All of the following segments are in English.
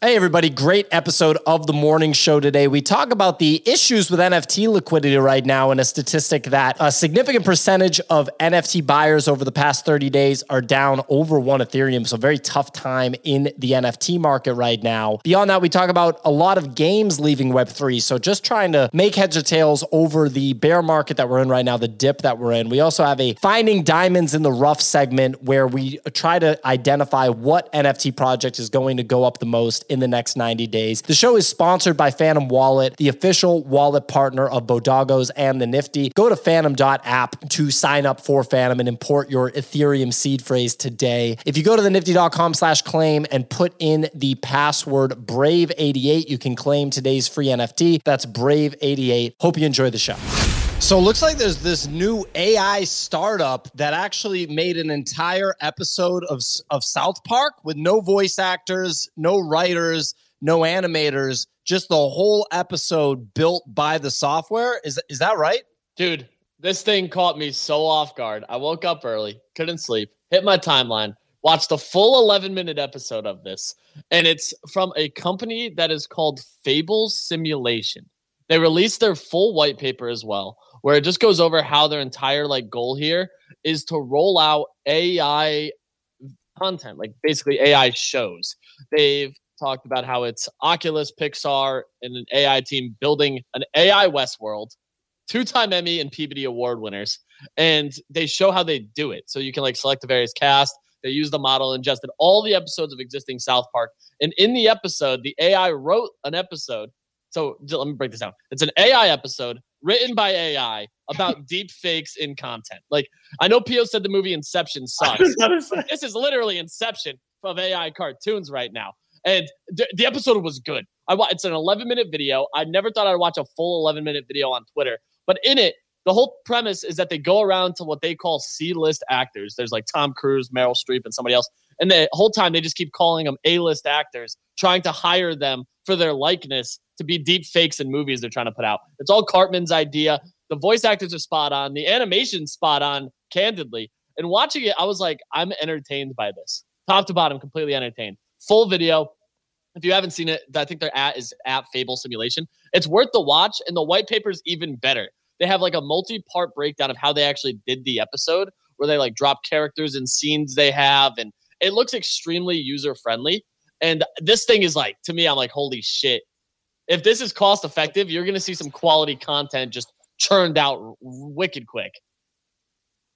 Hey, everybody. Great episode of the morning show today. We talk about the issues with NFT liquidity right now and a statistic that a significant percentage of NFT buyers over the past 30 days are down over one Ethereum. So, very tough time in the NFT market right now. Beyond that, we talk about a lot of games leaving Web3. So, just trying to make heads or tails over the bear market that we're in right now, the dip that we're in. We also have a finding diamonds in the rough segment where we try to identify what NFT project is going to go up the most in the next 90 days. The show is sponsored by Phantom Wallet, the official wallet partner of Bodoggos and the Nifty. Go to phantom.app to sign up for Phantom and import your Ethereum seed phrase today. If you go to the nifty.com slash claim and put in the password Brave88, you can claim today's free NFT. That's Brave88. Hope you enjoy the show. So it looks like there's this new AI startup that actually made an entire episode of, of South Park with no voice actors, no writers, no animators, just the whole episode built by the software. Is is that right? Dude, this thing caught me so off guard. I woke up early, couldn't sleep, hit my timeline, watched the full 11 minute episode of this, and it's from a company that is called Fable Simulation. They released their full white paper as well where it just goes over how their entire like goal here is to roll out AI content, like basically AI shows. They've talked about how it's Oculus, Pixar, and an AI team building an AI Westworld, two-time Emmy and Peabody Award winners, and they show how they do it. So you can like select the various cast. They use the model, ingested all the episodes of existing South Park, and in the episode, the AI wrote an episode. So let me break this down. It's an AI episode written by AI about deep fakes in content. Like I know Pio said the movie Inception sucks. this is literally Inception of AI cartoons right now. And th- the episode was good. I wa- it's an 11 minute video. I never thought I'd watch a full 11 minute video on Twitter, but in it, the whole premise is that they go around to what they call C list actors. There's like Tom Cruise, Meryl Streep, and somebody else. And the whole time they just keep calling them A list actors, trying to hire them for their likeness to be deep fakes in movies they're trying to put out. It's all Cartman's idea. The voice actors are spot on, the animation spot on, candidly. And watching it, I was like, I'm entertained by this. Top to bottom, completely entertained. Full video. If you haven't seen it, I think their at is at Fable Simulation. It's worth the watch, and the white paper is even better. They have like a multi-part breakdown of how they actually did the episode, where they like drop characters and scenes they have, and it looks extremely user friendly. And this thing is like, to me, I'm like, holy shit. If this is cost effective, you're going to see some quality content just churned out wicked quick.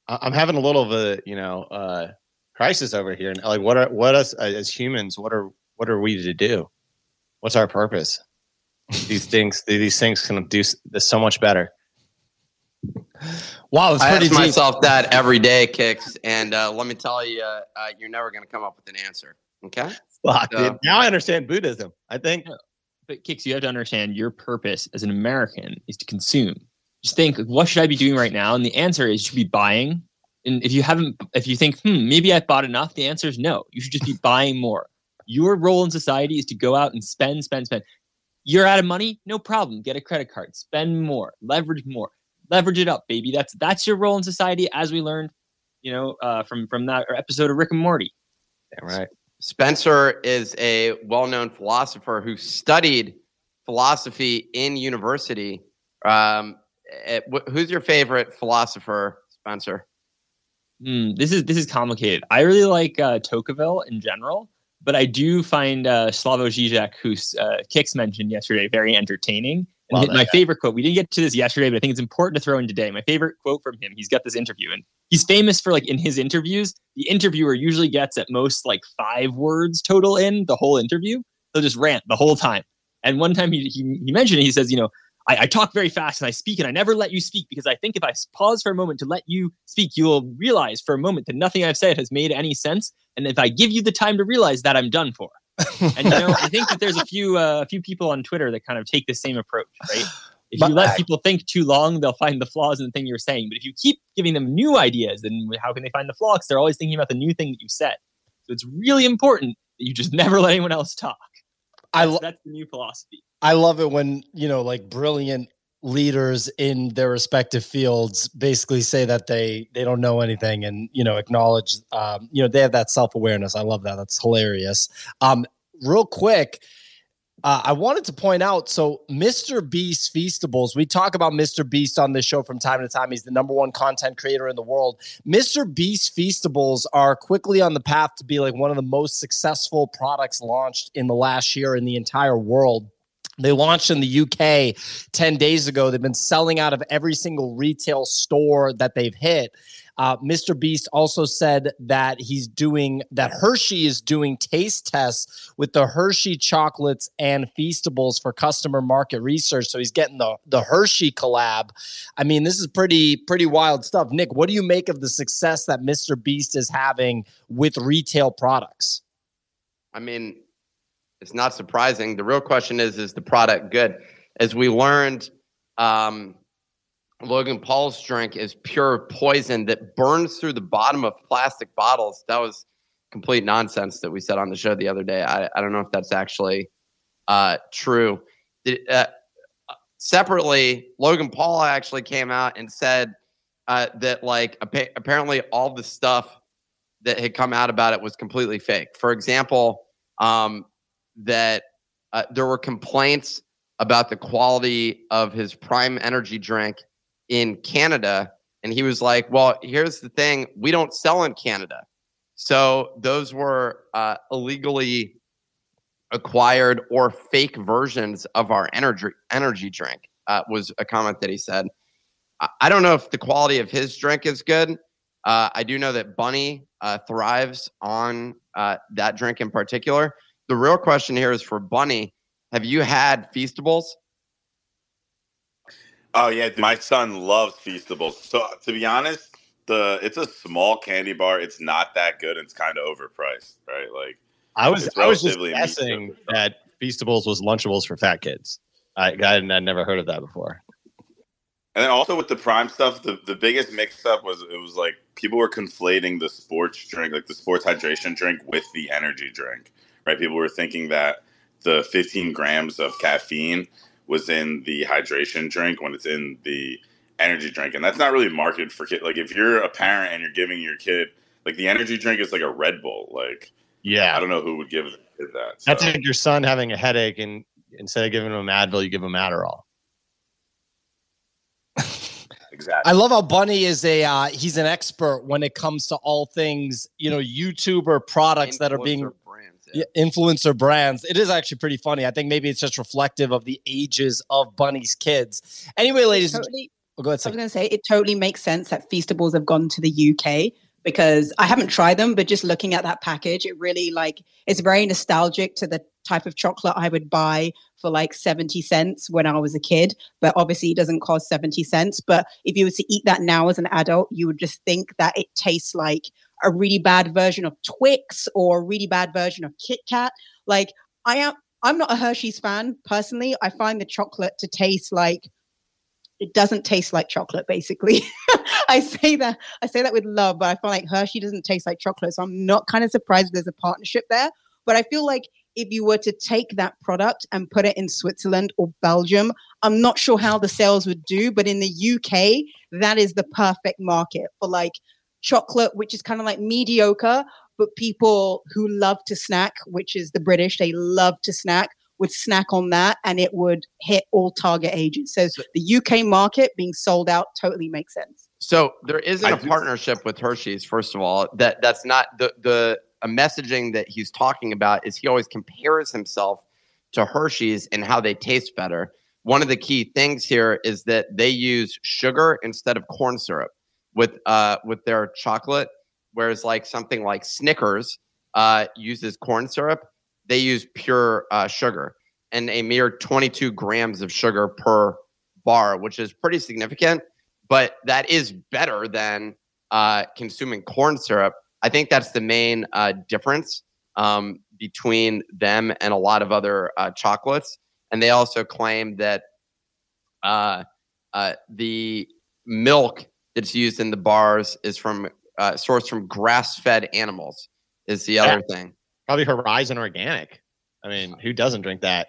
I'm having a little of a, you know, uh, crisis over here. And like, what are, what us as humans, what are, what are we to do? What's our purpose? these things, these things can do this so much better. Wow, I ask deep. myself that every day, kicks, and uh, let me tell you, uh, you're never going to come up with an answer. Okay. Fuck, so, dude. Now I understand Buddhism. I think. But kicks, you have to understand your purpose as an American is to consume. Just think, what should I be doing right now? And the answer is you should be buying. And if you haven't, if you think, hmm, maybe I've bought enough, the answer is no. You should just be buying more. Your role in society is to go out and spend, spend, spend. You're out of money, no problem. Get a credit card, spend more, leverage more, leverage it up, baby. That's that's your role in society, as we learned, you know, uh, from from that episode of Rick and Morty. Yeah, right. Spencer is a well-known philosopher who studied philosophy in university. Um, eh, who's your favorite philosopher, Spencer? Mm, this is this is complicated. I really like uh, Tocqueville in general, but I do find uh, Slavoj Žižek, who uh, Kix mentioned yesterday, very entertaining. My favorite quote, we didn't get to this yesterday, but I think it's important to throw in today. My favorite quote from him, he's got this interview, and he's famous for like in his interviews, the interviewer usually gets at most like five words total in the whole interview. He'll just rant the whole time. And one time he, he, he mentioned it, he says, you know, I, I, talk very fast and I speak and I never let you speak because I think if I pause for a moment to let you speak, you will realize for a moment that nothing I've said has made any sense. And if I give you the time to realize that, I'm done for. And you know, I think that there's a few uh, a few people on Twitter that kind of take the same approach, right? If you let people think too long, they'll find the flaws in the thing you're saying. But if you keep giving them new ideas, then how can they find the flaws? They're always thinking about the new thing that you said. So it's really important that you just never let anyone else talk. That's, I lo- that's the new philosophy. I love it when you know, like brilliant leaders in their respective fields basically say that they they don't know anything and you know acknowledge um, you know they have that self-awareness i love that that's hilarious um, real quick, uh, I wanted to point out so Mr. Beast Feastables, we talk about Mr. Beast on this show from time to time. He's the number one content creator in the world. Mr. Beast Feastables are quickly on the path to be like one of the most successful products launched in the last year in the entire world. They launched in the UK 10 days ago. They've been selling out of every single retail store that they've hit. Uh, Mr. Beast also said that he's doing that Hershey is doing taste tests with the Hershey chocolates and Feastables for customer market research. So he's getting the the Hershey collab. I mean, this is pretty pretty wild stuff. Nick, what do you make of the success that Mr. Beast is having with retail products? I mean, it's not surprising. The real question is, is the product good? As we learned um, Logan Paul's drink is pure poison that burns through the bottom of plastic bottles. That was complete nonsense that we said on the show the other day. I, I don't know if that's actually uh, true. uh, separately, Logan Paul actually came out and said uh, that, like, apparently all the stuff that had come out about it was completely fake. For example, um, that uh, there were complaints about the quality of his prime energy drink in Canada. And he was like, well, here's the thing we don't sell in Canada. So those were uh, illegally acquired or fake versions of our energy energy drink. Uh, was a comment that he said. I don't know if the quality of his drink is good. Uh, I do know that Bunny uh, thrives on uh, that drink in particular. The real question here is for Bunny: Have you had Feastables? Oh yeah, my son loves Feastables. So to be honest, the it's a small candy bar. It's not that good. It's kind of overpriced, right? Like I was I was just guessing that Feastables was Lunchables for fat kids. I I would never heard of that before. And then also with the prime stuff, the, the biggest mix up was it was like people were conflating the sports drink, like the sports hydration drink, with the energy drink. Right? People were thinking that the 15 grams of caffeine was in the hydration drink when it's in the energy drink and that's not really marketed for kids like if you're a parent and you're giving your kid like the energy drink is like a red bull like yeah i don't know who would give that so. that's like your son having a headache and instead of giving him advil you give him adderall exactly i love how bunny is a uh, he's an expert when it comes to all things you know youtuber products that are being yeah, influencer brands. It is actually pretty funny. I think maybe it's just reflective of the ages of Bunny's kids. Anyway, ladies, totally, oh, go ahead. I was going to say it totally makes sense that Feastables have gone to the UK because I haven't tried them, but just looking at that package, it really like it's very nostalgic to the type of chocolate I would buy for like 70 cents when I was a kid. But obviously, it doesn't cost 70 cents. But if you were to eat that now as an adult, you would just think that it tastes like a really bad version of Twix or a really bad version of Kit Kat. Like I am I'm not a Hershey's fan personally. I find the chocolate to taste like it doesn't taste like chocolate basically. I say that I say that with love, but I feel like Hershey doesn't taste like chocolate. So I'm not kind of surprised there's a partnership there. But I feel like if you were to take that product and put it in Switzerland or Belgium, I'm not sure how the sales would do, but in the UK, that is the perfect market for like chocolate, which is kind of like mediocre, but people who love to snack, which is the British, they love to snack, would snack on that and it would hit all target ages. So the UK market being sold out totally makes sense. So there isn't a partnership with Hershey's, first of all. That that's not the the a messaging that he's talking about is he always compares himself to Hershey's and how they taste better. One of the key things here is that they use sugar instead of corn syrup with uh with their chocolate, whereas like something like Snickers uh uses corn syrup, they use pure uh, sugar and a mere 22 grams of sugar per bar, which is pretty significant. But that is better than uh, consuming corn syrup. I think that's the main uh, difference um, between them and a lot of other uh, chocolates. And they also claim that uh, uh, the milk that's used in the bars is from uh, sourced from grass-fed animals. Is the other yeah. thing probably Horizon Organic? I mean, who doesn't drink that?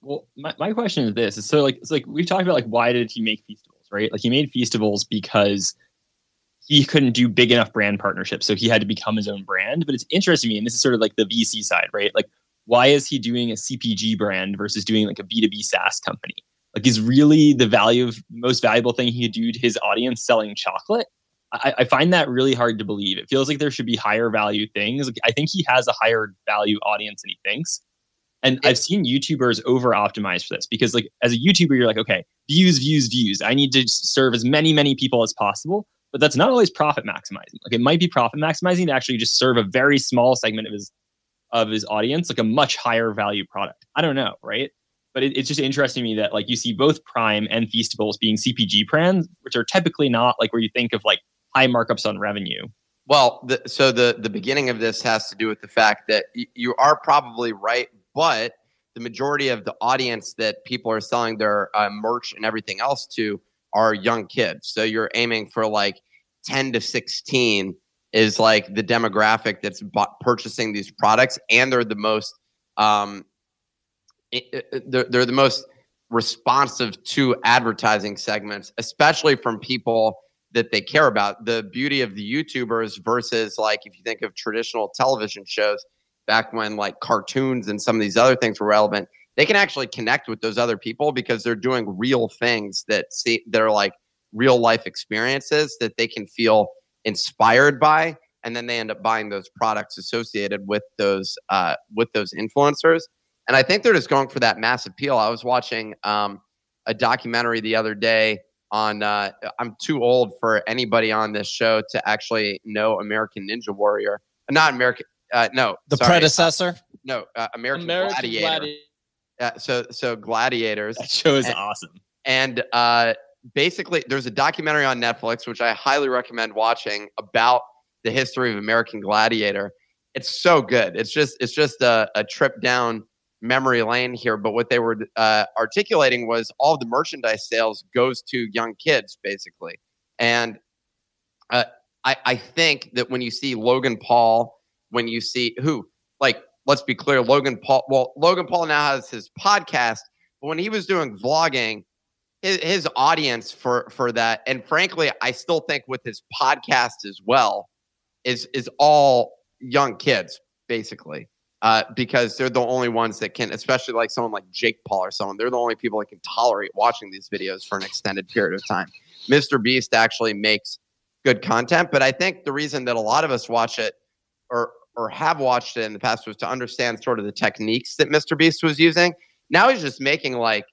Well, my, my question is this: is so like it's like we've talked about like why did he make Feastables, right? Like he made Feastables because he couldn't do big enough brand partnerships, so he had to become his own brand. But it's interesting to me, and this is sort of like the VC side, right? Like why is he doing a CPG brand versus doing like a B2B SaaS company? Like, is really the value of most valuable thing he could do to his audience selling chocolate? I, I, find that really hard to believe. It feels like there should be higher value things. Like, I think he has a higher value audience than he thinks. And I've seen YouTubers over optimize for this because, like, as a YouTuber, you're like, okay, views, views, views. I need to serve as many, many people as possible. But that's not always profit maximizing. Like, it might be profit maximizing to actually just serve a very small segment of his of his audience, like a much higher value product. I don't know, right? But it, it's just interesting to me that like you see both Prime and Feastables being CPG brands, which are typically not like where you think of like high markups on revenue. Well, the, so the the beginning of this has to do with the fact that y- you are probably right, but the majority of the audience that people are selling their uh, merch and everything else to are young kids. So you're aiming for like 10 to 16 is like the demographic that's purchasing these products, and they're the most um, they're, they're the most responsive to advertising segments, especially from people that they care about. The beauty of the YouTubers versus like if you think of traditional television shows back when like cartoons and some of these other things were relevant, they can actually connect with those other people because they're doing real things that see they're like real life experiences that they can feel inspired by and then they end up buying those products associated with those uh, with those influencers and i think they're just going for that mass appeal. I was watching um, a documentary the other day on uh, i'm too old for anybody on this show to actually know american ninja warrior. Not american uh, no the sorry, predecessor? no uh, american, american gladiator, gladiator. Yeah, so so gladiators. That show is And- awesome. and uh, basically there's a documentary on netflix which i highly recommend watching about the history of american gladiator. It's so good. It's just it's just a, a trip down memory lane here but what they were uh, articulating was all the merchandise sales goes to young kids basically. And uh, I, I think that when you see logan paul when you see who like let's be clear logan paul well logan paul now has his podcast but when he was doing vlogging his, his audience for for that and frankly i still think with his podcast as well is is all young kids basically uh, because they're the only ones that can especially like someone like jake paul or someone they're the only people that can tolerate watching these videos for an extended period of time mr beast actually makes good content but i think the reason that a lot of us watch it or or have watched it in the past was to understand sort of the techniques that mr beast was using now he's just making like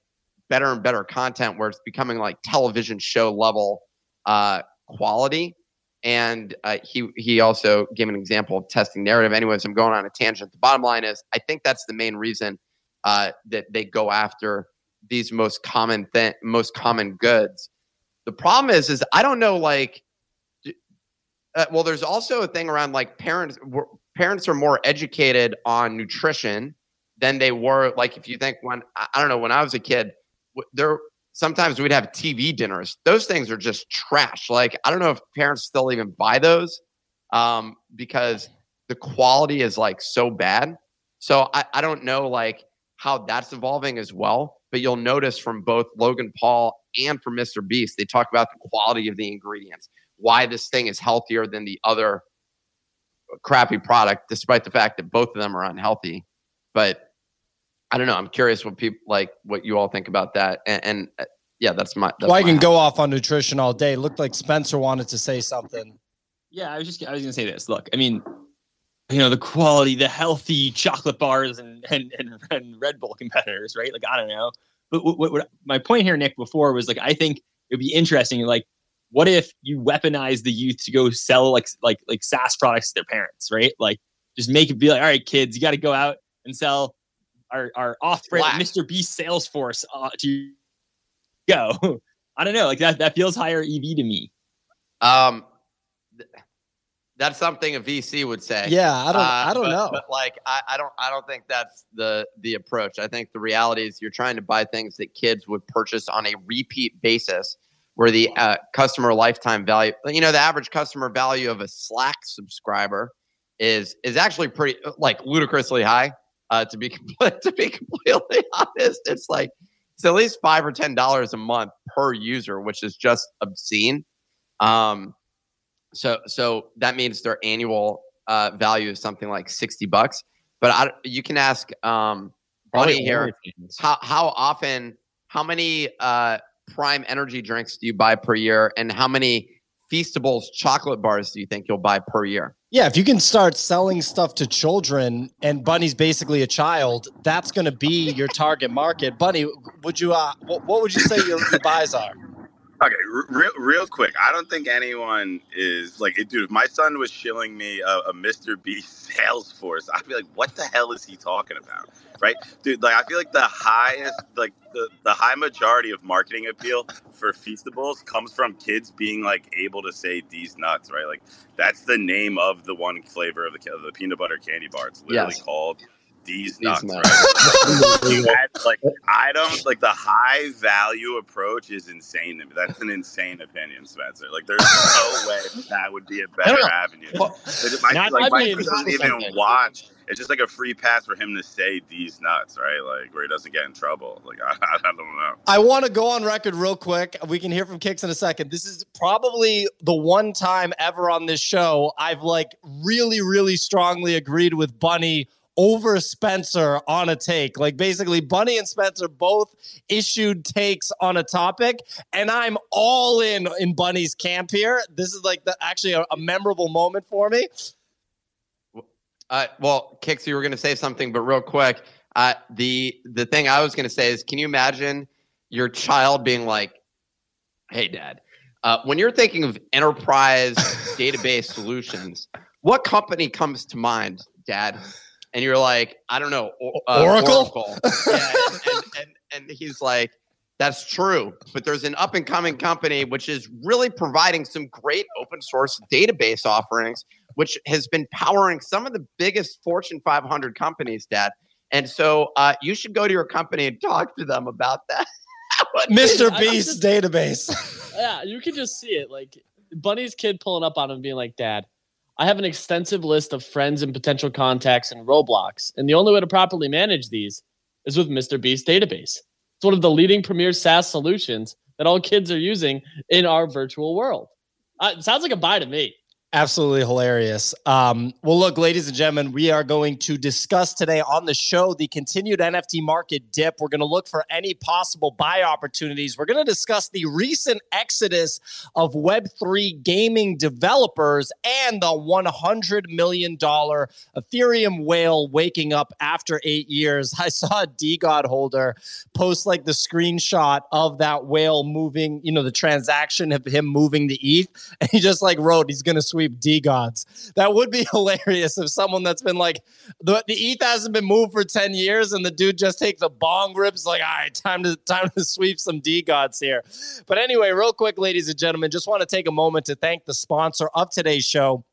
better and better content where it's becoming like television show level uh, quality. And uh, he he also gave an example of testing narrative. Anyways, I'm going on a tangent. The bottom line is, I think that's the main reason uh, that they go after these most common th- most common goods. The problem is, is I don't know like. Uh, well, there's also a thing around like parents. Parents are more educated on nutrition than they were. Like if you think when I don't know when I was a kid, there sometimes we'd have TV dinners. Those things are just trash. Like I don't know if parents still even buy those um, because the quality is like so bad. So I, I don't know like how that's evolving as well. But you'll notice from both Logan Paul and from Mr. Beast, they talk about the quality of the ingredients, why this thing is healthier than the other crappy product, despite the fact that both of them are unhealthy. But I don't know. I'm curious what people like, what you all think about that. And, and uh, yeah, that's my. That's well, I my can go off on nutrition all day. Looked like Spencer wanted to say something. Yeah, I was just I was gonna say this. Look, I mean, you know, the quality, the healthy chocolate bars and and and, and Red Bull competitors, right? Like I don't know, but what, what, what my point here, Nick, before was like I think it'd be interesting. Like, what if you weaponize the youth to go sell like like like SaaS products to their parents, right? Like, just make it be like, all right, kids, you got to go out and sell our our off-brand Flat. Mr. Beast Salesforce uh, to go. I don't know, like that that feels higher EV to me. Um, th- that's something a VC would say. Yeah, I don't. Uh, I don't but- know. But like, I, I don't, I don't think that's the the approach. I think the reality is you're trying to buy things that kids would purchase on a repeat basis, where the uh, customer lifetime value, you know, the average customer value of a Slack subscriber is is actually pretty like ludicrously high. Uh, to be to be completely honest, it's like it's at least five or ten dollars a month per user, which is just obscene. Um, so so that means their annual uh, value is something like sixty bucks. but I, you can ask um, Bunny here how how often, how many uh, Prime Energy drinks do you buy per year, and how many Feastables chocolate bars do you think you'll buy per year? Yeah, if you can start selling stuff to children, and Bunny's basically a child, that's going to be your target market. Bunny, would you? Uh, what, would you say your, your buys are? Okay, real real quick. I don't think anyone is like, dude. If my son was shilling me a, a Mr. B Salesforce, I'd be like, what the hell is he talking about? Right, dude. Like, I feel like the highest, like the the high majority of marketing appeal for Feastables comes from kids being like able to say these nuts, right? Like, that's the name of the one flavor of the of the peanut butter candy bar. It's literally yes. called these nuts, nuts. right? like items, like the high value approach is insane to me. That's an insane opinion, Spencer. Like there's no way that would be a better avenue. Well, my, not, like, my doesn't even watch. It's just like a free pass for him to say these nuts, right? Like where he doesn't get in trouble. Like I, I don't know. I want to go on record real quick. We can hear from Kicks in a second. This is probably the one time ever on this show I've like really, really strongly agreed with Bunny over Spencer on a take. Like basically, Bunny and Spencer both issued takes on a topic, and I'm all in in Bunny's camp here. This is like the actually a, a memorable moment for me. Uh, well, Kix, you were going to say something, but real quick, uh, the the thing I was going to say is, can you imagine your child being like, "Hey, Dad." Uh, when you're thinking of enterprise database solutions, what company comes to mind, Dad? And you're like, I don't know, uh, Oracle. Oracle. yeah, and, and, and, and he's like, that's true, but there's an up and coming company which is really providing some great open source database offerings, which has been powering some of the biggest Fortune 500 companies, Dad. And so uh, you should go to your company and talk to them about that. Mr. Beast database. yeah, you can just see it. Like Bunny's kid pulling up on him, being like, Dad, I have an extensive list of friends and potential contacts in Roblox, and the only way to properly manage these is with Mr. Beast database. It's one of the leading premier SaaS solutions that all kids are using in our virtual world. Uh, it sounds like a buy to me. Absolutely hilarious. Um, well, look, ladies and gentlemen, we are going to discuss today on the show the continued NFT market dip. We're going to look for any possible buy opportunities. We're going to discuss the recent exodus of Web3 gaming developers and the $100 million Ethereum whale waking up after eight years. I saw a DeGod holder post like the screenshot of that whale moving, you know, the transaction of him moving the ETH. And he just like wrote, he's going to sweep DeGods. That would be hilarious if someone that's been like the, the ETH hasn't been moved for 10 years and the dude just takes a bong rips like, all right, time to time to sweep some DeGods here. But anyway, real quick, ladies and gentlemen, just want to take a moment to thank the sponsor of today's show.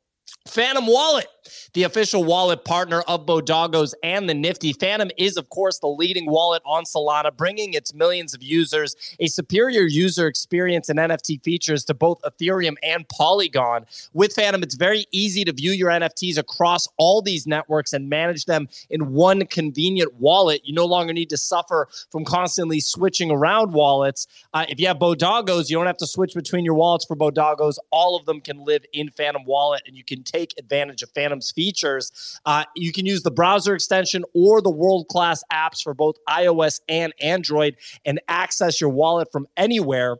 Phantom Wallet, the official wallet partner of Bodoggos and the Nifty. Phantom is, of course, the leading wallet on Solana, bringing its millions of users a superior user experience and NFT features to both Ethereum and Polygon. With Phantom, it's very easy to view your NFTs across all these networks and manage them in one convenient wallet. You no longer need to suffer from constantly switching around wallets. Uh, if you have Bodoggos, you don't have to switch between your wallets for Bodoggos. All of them can live in Phantom Wallet, and you can take advantage of Phantom's features. Uh, you can use the browser extension or the world class apps for both iOS and Android and access your wallet from anywhere.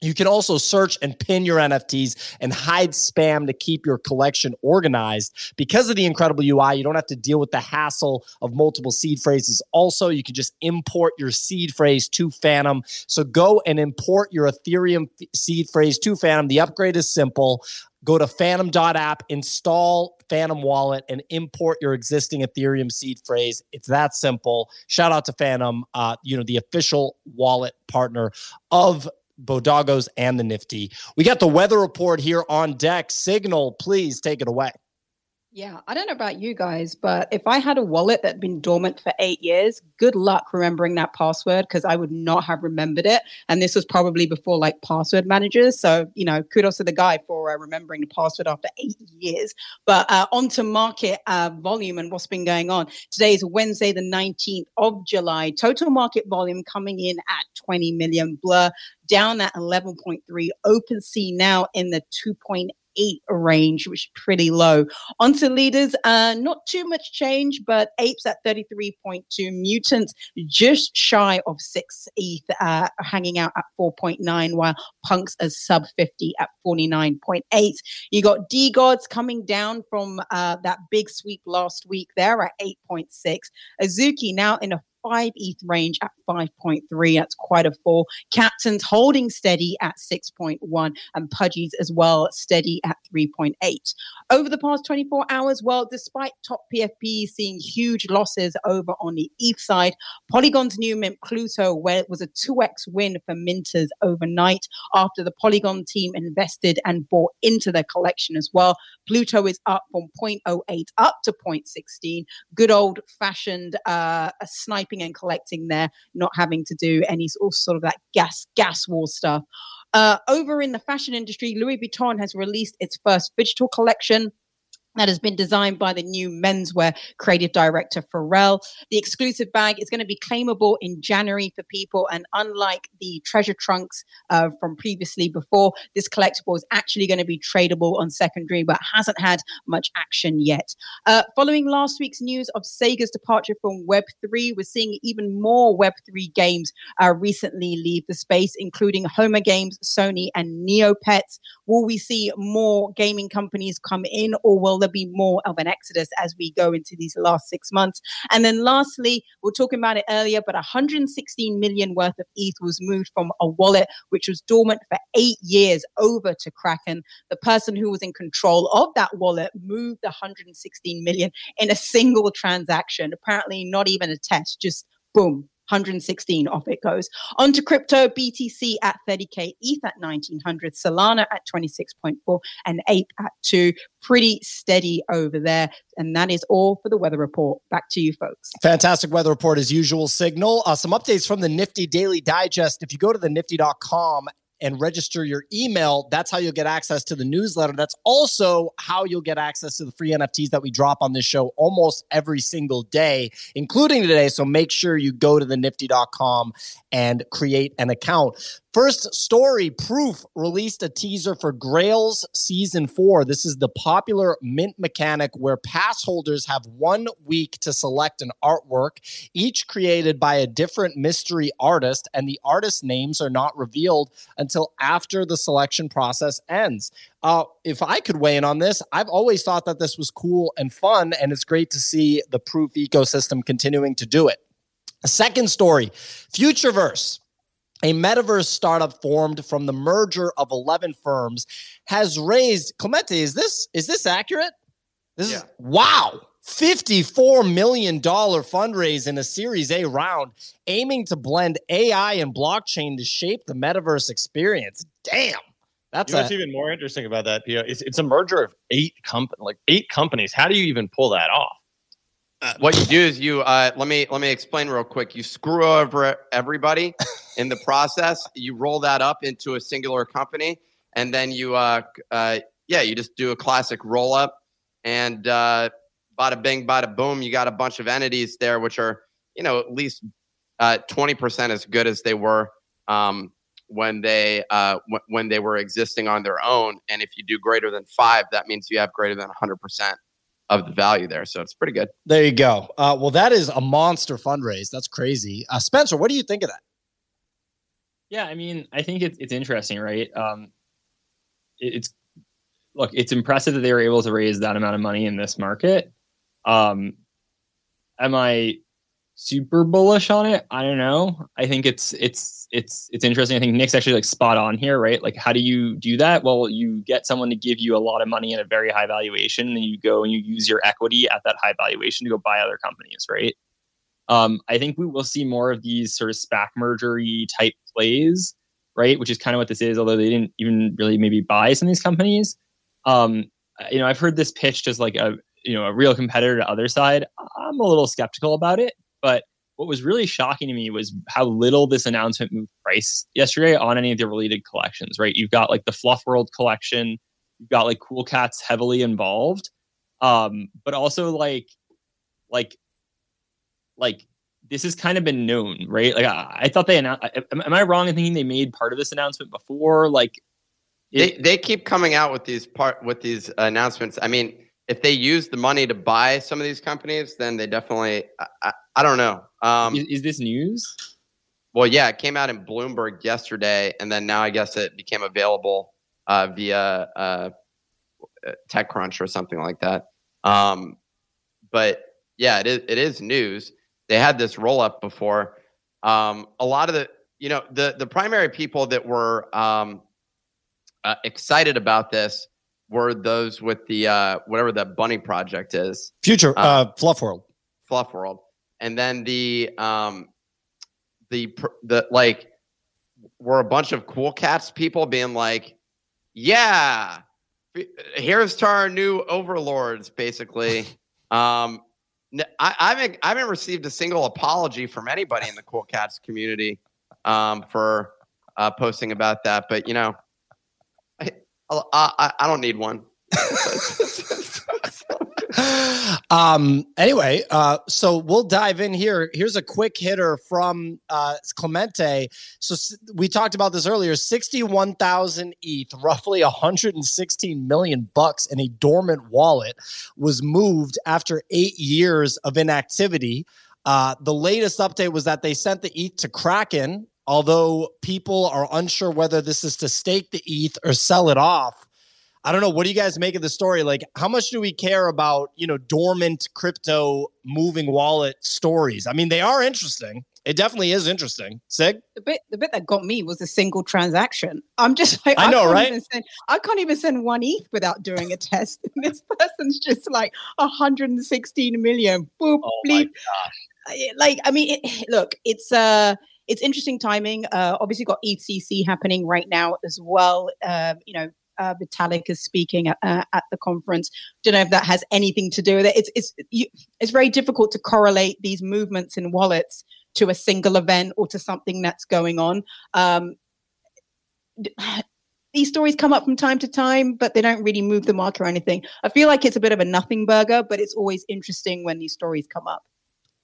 You can also search and pin your NFTs and hide spam to keep your collection organized. Because of the incredible UI, you don't have to deal with the hassle of multiple seed phrases. Also, you can just import your seed phrase to Phantom. So go and import your Ethereum seed phrase to Phantom. The upgrade is simple. Go to phantom.app, install Phantom Wallet, and import your existing Ethereum seed phrase. It's that simple. Shout out to Phantom, uh, you know, the official wallet partner of Bodoggos and the Nifty. We got the weather report here on deck. Signal, please take it away. Yeah, I don't know about you guys, but if I had a wallet that had been dormant for eight years, good luck remembering that password because I would not have remembered it. And this was probably before like password managers. So, you know, kudos to the guy for uh, remembering the password after eight years. But uh, on to market uh, volume and what's been going on. Today is Wednesday, the 19th of July. Total market volume coming in at 20 million. Blur down at 11.3. OpenSea now in the 2.8 range, which is pretty low. Onto leaders, uh, not too much change, but apes at 33.2, mutants just shy of six ETH, uh, hanging out at 4.9, while punks as sub 50 at 49.8. You got D DeGods coming down from uh, that big sweep last week there at 8.6. Azuki now in a 5 ETH range at 5.3. That's quite a fall. Captains holding steady at 6.1 and Pudgies as well steady at 3.8. Over the past 24 hours, well, despite top PFP seeing huge losses over on the ETH side, Polygon's new mint Pluto, where it was a 2x win for minters overnight after the Polygon team invested and bought into their collection as well. Pluto is up from 0.08 up to 0.16. Good old fashioned uh, sniper and collecting there, not having to do any sort of that gas gas war stuff. Uh, over in the fashion industry, Louis Vuitton has released its first digital collection that has been designed by the new menswear creative director Pharrell. The exclusive bag is going to be claimable in January for people, and unlike the treasure trunks uh, from previously before, this collectible is actually going to be tradable on secondary, but hasn't had much action yet. Uh, following last week's news of Sega's departure from Web3, we're seeing even more Web3 games uh, recently leave the space, including Homer Games, Sony, and Neopets. Will we see more gaming companies come in, or will there be more of an exodus as we go into these last six months? And then lastly, we are talking about it earlier, but 116 million worth of ETH was moved from a wallet which was dormant for eight years over to Kraken. The person who was in control of that wallet moved 116 million in a single transaction. Apparently, not even a test, just boom, 116 off it goes. On to crypto, BTC at 30K, ETH at 1900, Solana at 26.4, and Ape at 2. Pretty steady over there. And that is all for the weather report. Back to you, folks. Fantastic weather report as usual, Signal. Uh, some updates from the Nifty Daily Digest. If you go to the nifty.com and register your email, that's how you'll get access to the newsletter. That's also how you'll get access to the free NFTs that we drop on this show almost every single day, including today. So make sure you go to the nifty.com and create an account. First story Proof released a teaser for Grails Season 4. This is the popular mint mechanic where pass holders have one week to select an artwork, each created by a different mystery artist, and the artist names are not revealed until after the selection process ends. Uh, if I could weigh in on this, I've always thought that this was cool and fun, and it's great to see the Proof ecosystem continuing to do it. A second story Futureverse a metaverse startup formed from the merger of 11 firms has raised clemente is this is this accurate this yeah. is wow 54 million dollar fundraise in a series a round aiming to blend ai and blockchain to shape the metaverse experience damn that's you know what's even more interesting about that Pio? It's, it's a merger of eight companies like eight companies how do you even pull that off what you do is you uh, let me let me explain real quick. You screw over everybody in the process. You roll that up into a singular company, and then you uh, uh yeah, you just do a classic roll up, and uh, bada bing, bada boom. You got a bunch of entities there, which are you know at least uh, twenty percent as good as they were um, when they uh, w- when they were existing on their own. And if you do greater than five, that means you have greater than hundred percent of the value there. So it's pretty good. There you go. Uh, well, that is a monster fundraise. That's crazy. Uh, Spencer, what do you think of that? Yeah, I mean, I think it's it's interesting, right? Um, it, it's look, it's impressive that they were able to raise that amount of money in this market. Um, am I super bullish on it. I don't know. I think it's it's it's it's interesting. I think Nick's actually like spot on here, right? Like how do you do that? Well, you get someone to give you a lot of money at a very high valuation, and you go and you use your equity at that high valuation to go buy other companies, right? Um, I think we will see more of these sort of SPAC mergery type plays, right? Which is kind of what this is, although they didn't even really maybe buy some of these companies. Um, you know, I've heard this pitched as like a you know a real competitor to Otherside. I'm a little skeptical about it but what was really shocking to me was how little this announcement moved price yesterday on any of the related collections, right? You've got like the Fluff World collection, you've got like Cool Cats heavily involved. Um, but also like like like this has kind of been known, right? Like I, I thought they announced. Am, am, I wrong in thinking they made part of this announcement before? Like they they keep coming out with these part with these announcements. I mean, if they use the money to buy some of these companies, then they definitely. I, I, I don't know. Um, is, is this news? Well, yeah, it came out in Bloomberg yesterday, and then now I guess it became available uh, via uh, TechCrunch or something like that. Um, but yeah, it is it is news. They had this roll up before. Um, a lot of the you know the the primary people that were um, uh, excited about this were those with the uh, whatever the bunny project is, Future uh, uh Fluff World, Fluff World, and then the um, the the like were a bunch of cool cats people being like, yeah, here's to our new overlords, basically. um, I, I haven't I haven't received a single apology from anybody in the Cool Cats community um, for uh, posting about that, but you know, I I, I don't need one. um anyway uh so we'll dive in here. Here's a quick hitter from uh clemente. So we talked about this earlier 61000 eth roughly 116 million bucks in a dormant wallet was moved after eight years of inactivity. Uh the latest update was that they sent the eth to kraken although people are unsure whether this is to stake the eth or sell it off I don't know. What do you guys make of the story? Like, how much do we care about, you know, dormant crypto moving wallet stories? I mean, they are interesting. It definitely is interesting. Sig? The bit the bit that got me was a single transaction. I'm just like I, I know, right? Send, I can't even send one ETH without doing a test. this person's just like 116 million. Boop, oh bleep. Like, I mean, it, look, it's uh it's interesting timing. Uh, obviously, got EthCC happening right now as well. Um, you know, uh, Vitalik is speaking at, uh, at the conference. Don't know if that has anything to do with it. It's it's you, it's very difficult to correlate these movements in wallets to a single event or to something that's going on. Um, these stories come up from time to time, but they don't really move the market or anything. I feel like it's a bit of a nothing burger, but it's always interesting when these stories come up.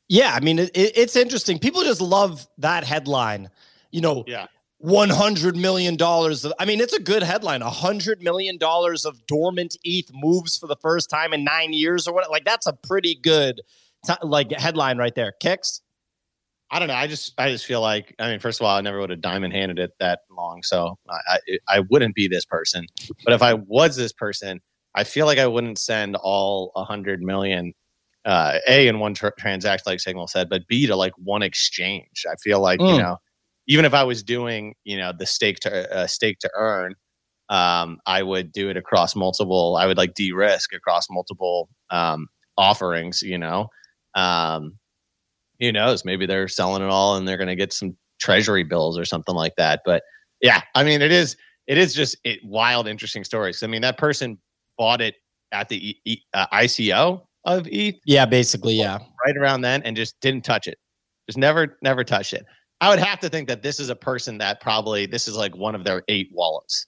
Yeah, I mean, it, it's interesting. People just love that headline. You know, yeah. 100 million dollars i mean it's a good headline 100 million dollars of dormant eth moves for the first time in 9 years or what like that's a pretty good t- like headline right there kicks i don't know i just i just feel like i mean first of all i never would have diamond handed it that long so i i, I wouldn't be this person but if i was this person i feel like i wouldn't send all 100 million uh, a in one tr- transaction like signal said but b to like one exchange i feel like mm. you know even if I was doing, you know, the stake to uh, stake to earn, um, I would do it across multiple. I would like de-risk across multiple um, offerings. You know, um, who knows? Maybe they're selling it all and they're going to get some treasury bills or something like that. But yeah, I mean, it is it is just it, wild, interesting stories. I mean, that person bought it at the e, e, uh, ICO of ETH. Yeah, basically, yeah, right around then, and just didn't touch it. Just never, never touched it. I would have to think that this is a person that probably this is like one of their eight wallets.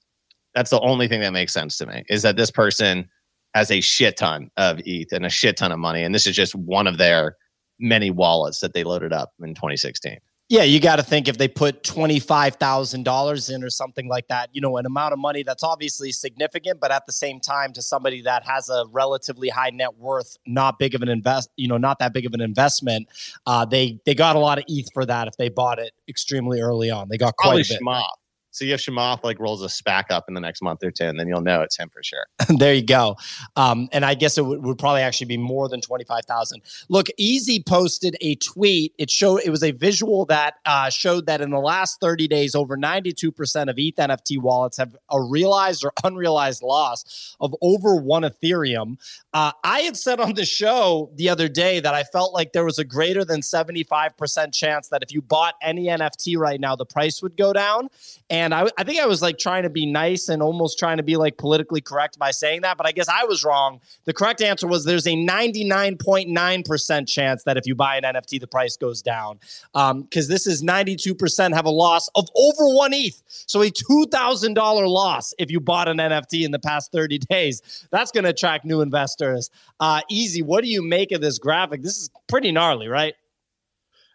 That's the only thing that makes sense to me is that this person has a shit ton of ETH and a shit ton of money, and this is just one of their many wallets that they loaded up in 2016. Yeah, you got to think if they put $25,000 in or something like that, you know, an amount of money that's obviously significant, but at the same time, to somebody that has a relatively high net worth, not big of an invest, you know, not that big of an investment, uh, they they got a lot of ETH for that if they bought it extremely early on. They got quite Probably a bit. Schmoff. See if Chamath like rolls a SPAC up in the next month or two, and then you'll know it's him for sure. there you go. Um, and I guess it w- would probably actually be more than twenty five thousand. Look, Easy posted a tweet. It showed it was a visual that uh, showed that in the last thirty days, over ninety two percent of ETH NFT wallets have a realized or unrealized loss of over one Ethereum. Uh, I had said on the show the other day that I felt like there was a greater than seventy five percent chance that if you bought any NFT right now, the price would go down. And and I, I think I was like trying to be nice and almost trying to be like politically correct by saying that, but I guess I was wrong. The correct answer was there's a 99.9% chance that if you buy an NFT, the price goes down. Because um, this is 92% have a loss of over one ETH. So a $2,000 loss if you bought an NFT in the past 30 days. That's going to attract new investors. Uh, easy. What do you make of this graphic? This is pretty gnarly, right?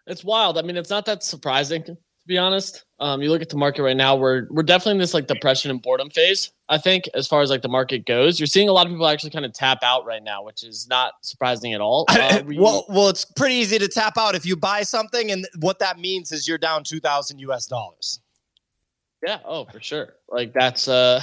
It's wild. I mean, it's not that surprising to be honest. Um, you look at the market right now, we're we're definitely in this like depression and boredom phase. I think as far as like the market goes, you're seeing a lot of people actually kind of tap out right now, which is not surprising at all. Uh, well, well, it's pretty easy to tap out if you buy something, and what that means is you're down two thousand US dollars. Yeah. Oh, for sure. Like that's uh,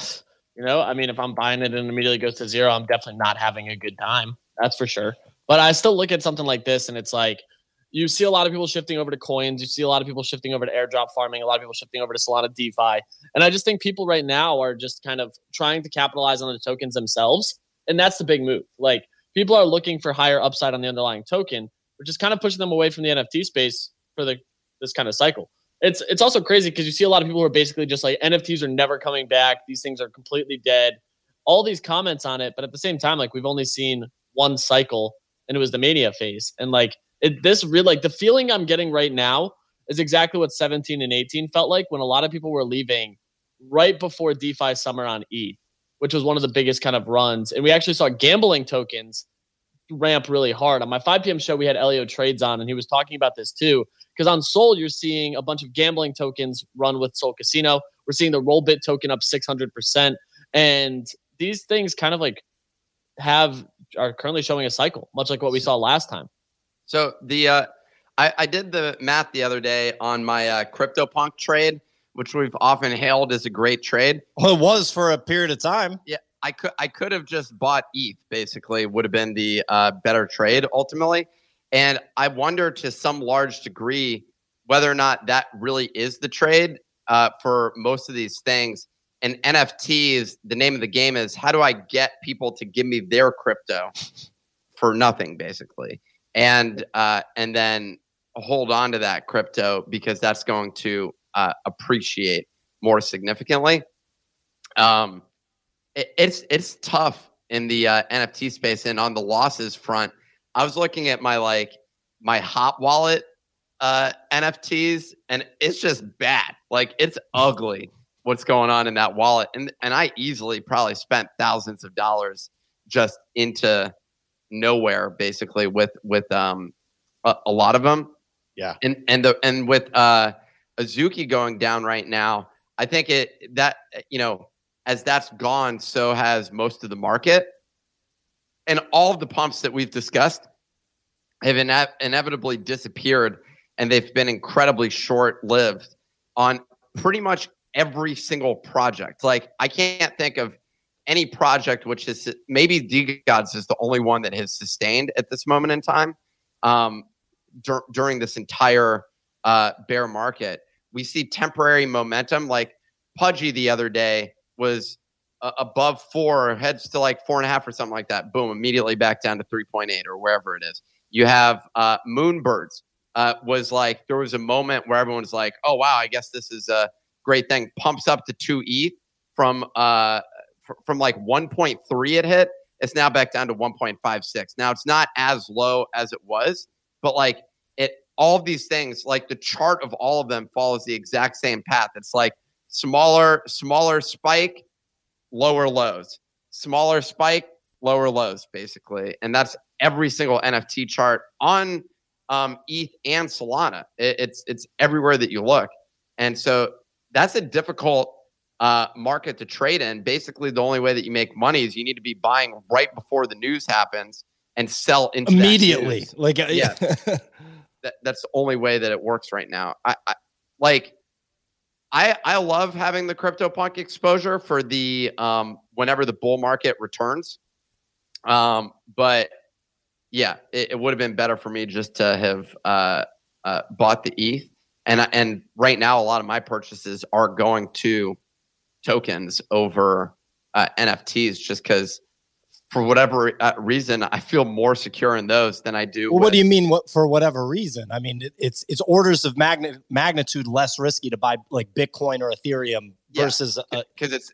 you know, I mean, if I'm buying it and immediately goes to zero, I'm definitely not having a good time. That's for sure. But I still look at something like this, and it's like you see a lot of people shifting over to coins. You see a lot of people shifting over to airdrop farming. A lot of people shifting over to Solana DeFi. And I just think people right now are just kind of trying to capitalize on the tokens themselves. And that's the big move. Like people are looking for higher upside on the underlying token, which is kind of pushing them away from the NFT space for the this kind of cycle. It's it's also crazy because you see a lot of people who are basically just like NFTs are never coming back. These things are completely dead. All these comments on it, but at the same time, like we've only seen one cycle, and it was the mania phase. And like it, this really like the feeling I'm getting right now is exactly what 17 and 18 felt like when a lot of people were leaving right before DeFi summer on ETH, which was one of the biggest kind of runs. And we actually saw gambling tokens ramp really hard. On my 5 p.m. show, we had Elio Trades on, and he was talking about this too. Because on Sol, you're seeing a bunch of gambling tokens run with Sol Casino. We're seeing the Rollbit token up 600%. And these things kind of like have are currently showing a cycle, much like what we saw last time. So the uh, I, I did the math the other day on my uh, CryptoPunk trade, which we've often hailed as a great trade. Well, it was for a period of time. Yeah, I could I could have just bought ETH. Basically, would have been the uh, better trade ultimately. And I wonder to some large degree whether or not that really is the trade uh, for most of these things. And NFTs, the name of the game is how do I get people to give me their crypto for nothing, basically and uh, and then hold on to that crypto because that's going to uh, appreciate more significantly. Um, it, it's it's tough in the uh, NFT space, and on the losses front, I was looking at my like my hot wallet uh, NFTs, and it's just bad. Like it's ugly what's going on in that wallet, and and I easily probably spent thousands of dollars just into nowhere basically with with um a, a lot of them. Yeah. And and the and with uh Azuki going down right now, I think it that you know as that's gone, so has most of the market, and all of the pumps that we've discussed have ine- inevitably disappeared, and they've been incredibly short lived on pretty much every single project. Like I can't think of any project which is maybe DeGods is the only one that has sustained at this moment in time um, dur- during this entire uh, bear market. We see temporary momentum. Like Pudgy the other day was uh, above four, heads to like four and a half or something like that. Boom, immediately back down to 3.8 or wherever it is. You have uh, Moonbirds uh, was like, there was a moment where everyone's like, oh, wow, I guess this is a great thing. Pumps up to 2 ETH from uh, from like 1.3 it hit. It's now back down to 1.56. Now it's not as low as it was, but like it, all of these things, like the chart of all of them follows the exact same path. It's like smaller, smaller spike, lower lows, smaller spike, lower lows, basically. And that's every single NFT chart on um, ETH and Solana. It, it's it's everywhere that you look, and so that's a difficult uh, market to trade in. Basically, the only way that you make money is you need to be buying right before the news happens and sell into immediately. Like, uh, yeah, that, that's the only way that it works right now. I, I like. I, I love having the CryptoPunk exposure for the um, whenever the bull market returns. Um, but yeah, it, it would have been better for me just to have uh, uh, bought the ETH. And and right now, a lot of my purchases are going to tokens over uh, NFTs just because for whatever uh, reason I feel more secure in those than I do. Well, with- what do you mean? What for whatever reason? I mean, it, it's it's orders of magni- magnitude less risky to buy like Bitcoin or Ethereum versus because uh, it's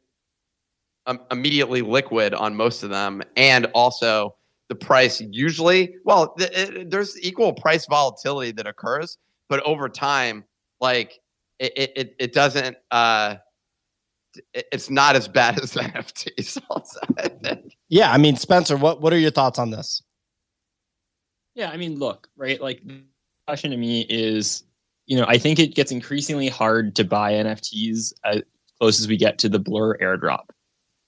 um, immediately liquid on most of them, and also the price usually well th- it, there's equal price volatility that occurs, but over time, like it it, it doesn't. uh it's not as bad as NFTs. Also, I think. Yeah, I mean, Spencer, what what are your thoughts on this? Yeah, I mean, look, right? Like, the question to me is, you know, I think it gets increasingly hard to buy NFTs as close as we get to the Blur airdrop.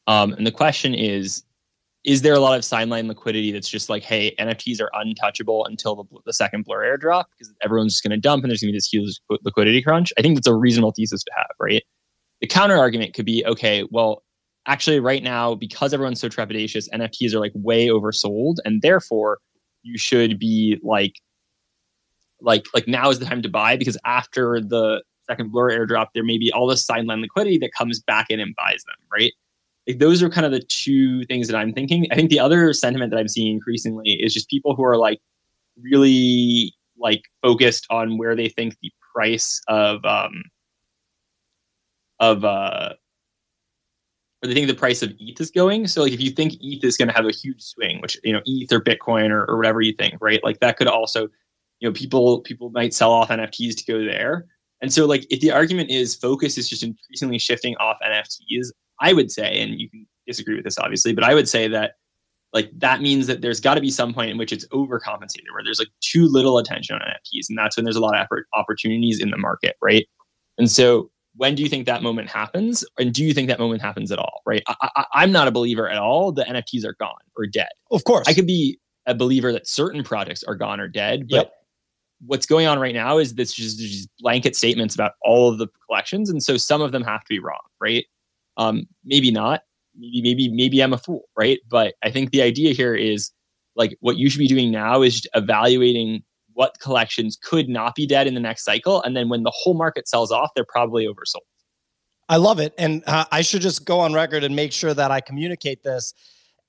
Um, and the question is, is there a lot of sideline liquidity that's just like, hey, NFTs are untouchable until the, the second Blur airdrop because everyone's just going to dump and there's going to be this huge liquidity crunch? I think that's a reasonable thesis to have, right? The counter argument could be, okay, well, actually, right now, because everyone's so trepidatious, NFTs are like way oversold, and therefore you should be like like like now is the time to buy because after the second blur airdrop, there may be all this sideline liquidity that comes back in and buys them, right? Like those are kind of the two things that I'm thinking. I think the other sentiment that I'm seeing increasingly is just people who are like really like focused on where they think the price of um of uh or they think the price of ETH is going. So like if you think ETH is going to have a huge swing, which you know ETH or Bitcoin or, or whatever you think, right? Like that could also you know people people might sell off nfts to go there and so like if the argument is focus is just increasingly shifting off nfts i would say and you can disagree with this obviously but i would say that like that means that there's got to be some point in which it's overcompensated where there's like too little attention on nfts and that's when there's a lot of effort, opportunities in the market right and so when do you think that moment happens? And do you think that moment happens at all right? I, am not a believer at all the nfts are gone or dead. Of course. I could be a believer that certain projects are gone or dead but yep. what's going on right now is this just, just, blanket statements about all of the collections and so some of them have to be wrong right? Um maybe not. Maybe maybe maybe i'm a fool right? But i think the idea here is like what you should be doing now is evaluating what collections could not be dead in the next cycle and then when the whole market sells off they're probably oversold i love it and uh, i should just go on record and make sure that i communicate this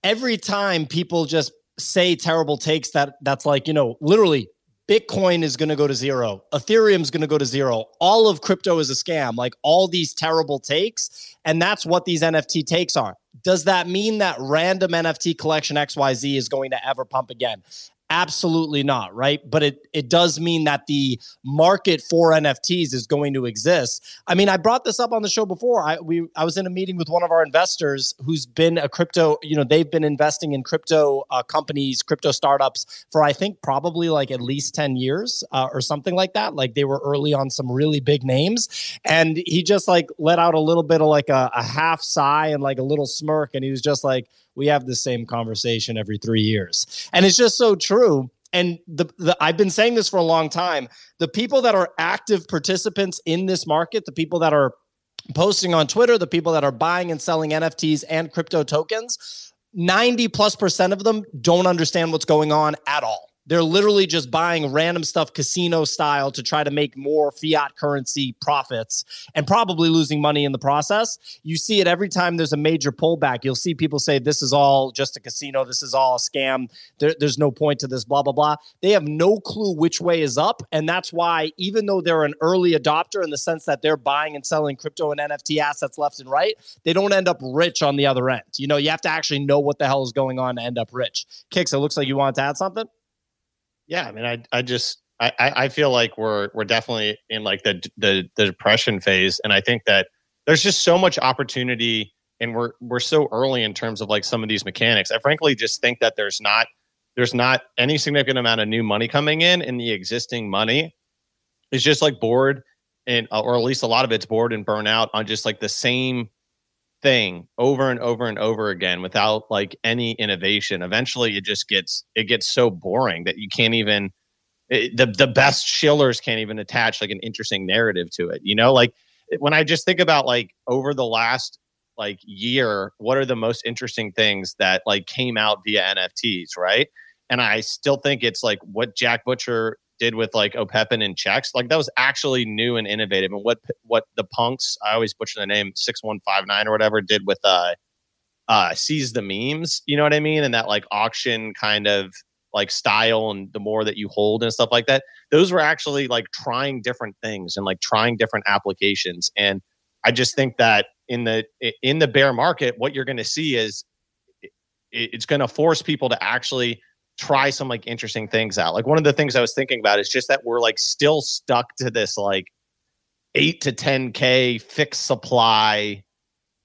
every time people just say terrible takes that that's like you know literally Bitcoin is going to go to zero. Ethereum is going to go to zero. All of crypto is a scam, like all these terrible takes. And that's what these NFT takes are. Does that mean that random NFT collection XYZ is going to ever pump again? Absolutely not, right? But it it does mean that the market for NFTs is going to exist. I mean, I brought this up on the show before. I we I was in a meeting with one of our investors who's been a crypto, you know, they've been investing in crypto uh, companies, crypto startups for I think probably like at least 10 years uh, or something like that. Like they were early on some really big names and he just like let out a little bit of like a, a half sigh and like a little smirk and he was just like we have the same conversation every three years. And it's just so true. And the, the I've been saying this for a long time. The people that are active participants in this market, the people that are posting on Twitter, the people that are buying and selling NFTs and crypto tokens, 90 plus percent of them don't understand what's going on at all. They're literally just buying random stuff casino style to try to make more fiat currency profits and probably losing money in the process. You see it every time there's a major pullback. You'll see people say, This is all just a casino. This is all a scam. There, there's no point to this, blah, blah, blah. They have no clue which way is up. And that's why, even though they're an early adopter in the sense that they're buying and selling crypto and NFT assets left and right, they don't end up rich on the other end. You know, you have to actually know what the hell is going on to end up rich. Kicks, it looks like you wanted to add something yeah, I mean, I I just I I feel like we're we're definitely in like the the the depression phase, and I think that there's just so much opportunity, and we're we're so early in terms of like some of these mechanics. I frankly just think that there's not there's not any significant amount of new money coming in, and the existing money is just like bored and or at least a lot of it's bored and burnout on just like the same thing over and over and over again without like any innovation. Eventually it just gets it gets so boring that you can't even it, the the best shillers can't even attach like an interesting narrative to it you know? Like eh, when i just think about like over the last like year what are the most interesting things that like came out via nfts right? And i still think it's like what jack butcher did with like Opepen and checks, like that was actually new and innovative. And what what the punks, I always butcher the name six one five nine or whatever, did with uh uh seize the memes, you know what I mean? And that like auction kind of like style and the more that you hold and stuff like that. Those were actually like trying different things and like trying different applications. And I just think that in the in the bear market, what you're going to see is it's going to force people to actually try some like interesting things out. Like one of the things I was thinking about is just that we're like still stuck to this like eight to 10K fixed supply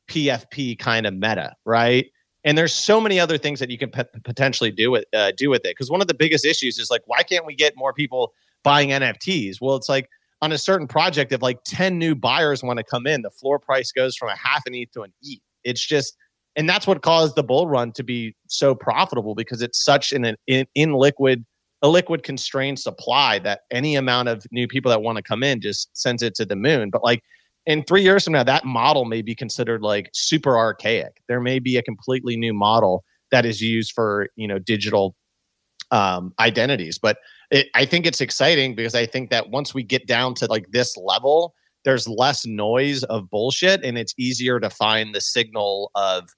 PFP kind of meta, right? And there's so many other things that you can p- potentially do with uh, do with it. Because one of the biggest issues is like, why can't we get more people buying NFTs? Well, it's like on a certain project, if like 10 new buyers want to come in, the floor price goes from a half an ETH to an ETH. It's just, and that's what caused the bull run to be so profitable because it's such an in, in liquid, a liquid constrained supply that any amount of new people that want to come in just sends it to the moon. But like in three years from now, that model may be considered like super archaic. There may be a completely new model that is used for you know digital um, identities. But it, I think it's exciting because I think that once we get down to like this level, there's less noise of bullshit, and it's easier to find the signal of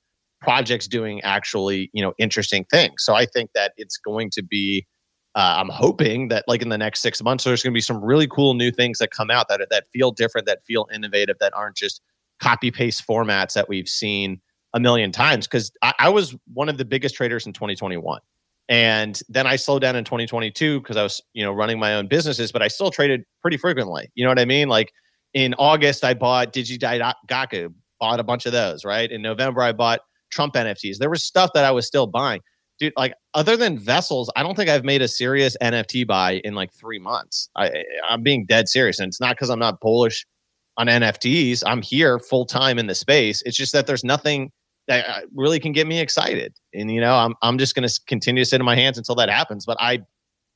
projects doing actually you know interesting things. So I think that it's going to be. Uh, I'm hoping that like in the next six months, there's going to be some really cool new things that come out that that feel different, that feel innovative, that aren't just copy paste formats that we've seen a million times. Because I, I was one of the biggest traders in 2021 and then I slowed down in 2022 because I was, you know, running my own businesses, but I still traded pretty frequently. You know what I mean? Like in August, I bought Digidaigaku, bought a bunch of those, right? In November, I bought Trump NFTs. There was stuff that I was still buying. Dude, like other than vessels, I don't think I've made a serious NFT buy in like three months. I, I'm being dead serious. And it's not because I'm not bullish on NFTs. I'm here full time in the space. It's just that there's nothing that uh, really can get me excited. And you know, I'm I'm just going to continue to sit in my hands until that happens. But I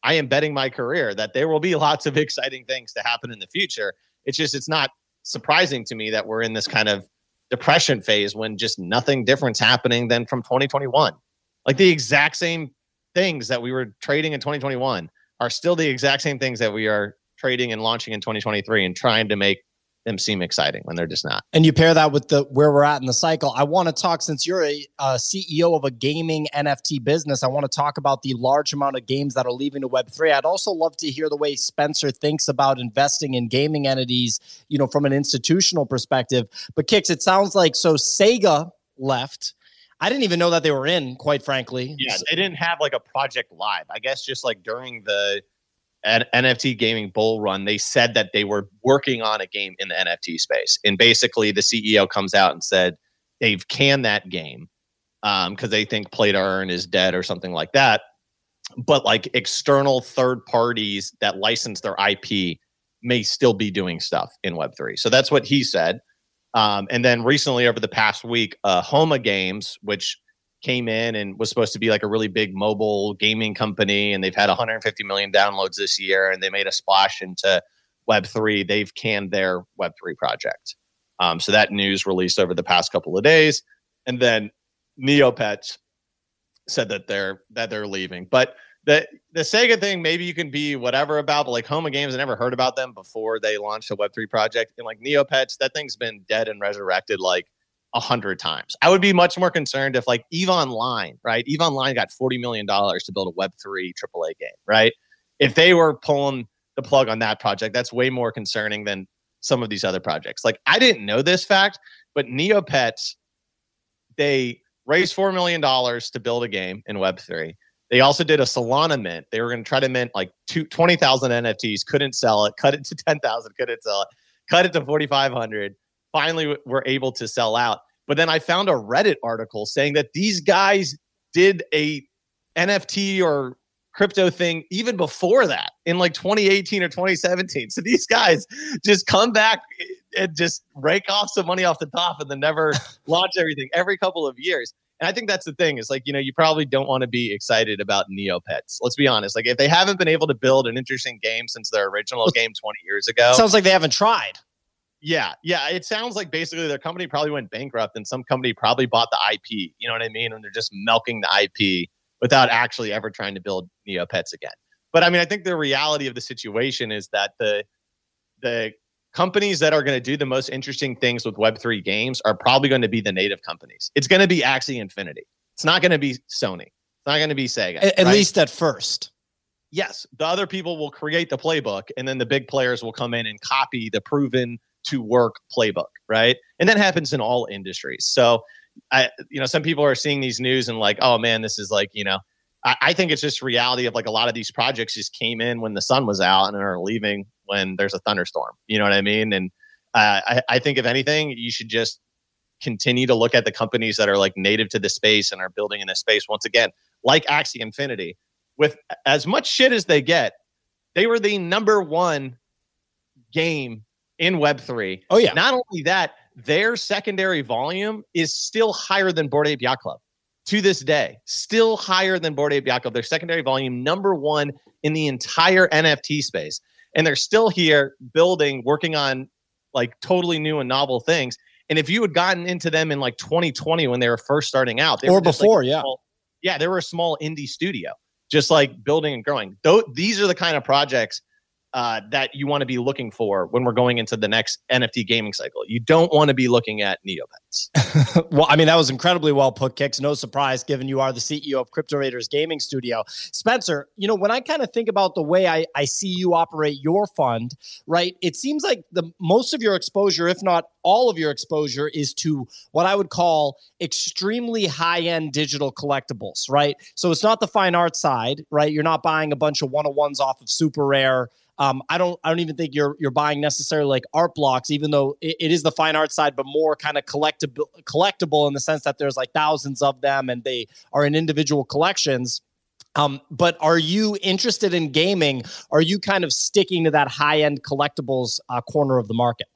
I am betting my career that there will be lots of exciting things to happen in the future. It's just it's not surprising to me that we're in this kind of depression phase when just nothing different's happening than from 2021. Like the exact same things that we were trading in 2021 are still the exact same things that we are trading and launching in 2023 and trying to make them seem exciting when they're just not. And you pair that with the where we're at in the cycle. I want to talk since you're a, a, CEO of a gaming NFT business. I want to talk about the large amount of games that are leaving to Web three. I'd also love to hear the way Spencer thinks about investing in gaming entities. You know, from an institutional perspective. But kicks, it sounds like so Sega left. I didn't even know that they were in, quite frankly. Yeah, they didn't have like a project live. I guess just like during the an NFT gaming bull run, they said that they were working on a game in the NFT space. And basically, the CEO comes out and said they've canned that game because um, they think Play to Earn is dead or something like that. But like external third parties that license their IP may still be doing stuff in Web3. So that's what he said. Um, and then recently, over the past week, uh, Homa Games, which came in and was supposed to be like a really big mobile gaming company and they've had 150 million downloads this year and they made a splash into web3 they've canned their web3 project. Um, so that news released over the past couple of days and then neopets said that they're that they're leaving. But the the sega thing maybe you can be whatever about but like homa games i never heard about them before they launched a web3 project and like neopets that thing's been dead and resurrected like a hundred times. I would be much more concerned if like Eve Online, right? Eve Online got $40 million to build a Web3 AAA game, right? If they were pulling the plug on that project, that's way more concerning than some of these other projects. Like I didn't know this fact, but Neopets, they raised $4 million to build a game in Web3. They also did a Solana mint. They were going to try to mint like two, 20,000 NFTs, couldn't sell it, cut it to 10,000, couldn't sell it, cut it to 4,500 finally were able to sell out. But then I found a Reddit article saying that these guys did a NFT or crypto thing even before that in like 2018 or 2017. So these guys just come back and just rake off some money off the top and then never launch everything every couple of years. And I think that's the thing. Is like, you know, you probably don't want to be excited about Neopets. Let's be honest. Like if they haven't been able to build an interesting game since their original game 20 years ago. Sounds like they haven't tried. Yeah, yeah. It sounds like basically their company probably went bankrupt and some company probably bought the IP. You know what I mean? And they're just milking the IP without actually ever trying to build Neopets again. But I mean, I think the reality of the situation is that the the companies that are going to do the most interesting things with Web3 games are probably going to be the native companies. It's going to be Axie Infinity. It's not going to be Sony. It's not going to be Sega. At, at right? least at first. Yes, the other people will create the playbook and then the big players will come in and copy the proven to work playbook, right? And that happens in all industries. So, I, you know, some people are seeing these news and like, oh man, this is like, you know, I, I think it's just reality of like a lot of these projects just came in when the sun was out and are leaving when there's a thunderstorm. You know what I mean? And uh, I, I think if anything, you should just continue to look at the companies that are like native to the space and are building in this space. Once again, like Axie Infinity, with as much shit as they get, they were the number one game in Web3. Oh yeah. Not only that, their secondary volume is still higher than Bored Ape Yacht Club to this day. Still higher than Bored Ape Yacht Club. Their secondary volume, number one in the entire NFT space. And they're still here building, working on like totally new and novel things. And if you had gotten into them in like 2020 when they were first starting out, they or were just, like, before, yeah. small- yeah, they were a small indie studio, just like building and growing. Though these are the kind of projects uh, that you want to be looking for when we're going into the next NFT gaming cycle. You don't want to be looking at Neopets. well, I mean, that was incredibly well put, Kicks. No surprise, given you are the CEO of Crypto Raiders Gaming Studio. Spencer, you know, when I kind of think about the way I, I see you operate your fund, right, it seems like the most of your exposure, if not all of your exposure, is to what I would call extremely high end digital collectibles, right? So it's not the fine art side, right? You're not buying a bunch of one on ones off of super rare. Um, I don't. I don't even think you're you're buying necessarily like art blocks, even though it, it is the fine art side, but more kind of collectible, collectible in the sense that there's like thousands of them and they are in individual collections. Um, but are you interested in gaming? Are you kind of sticking to that high end collectibles uh, corner of the market?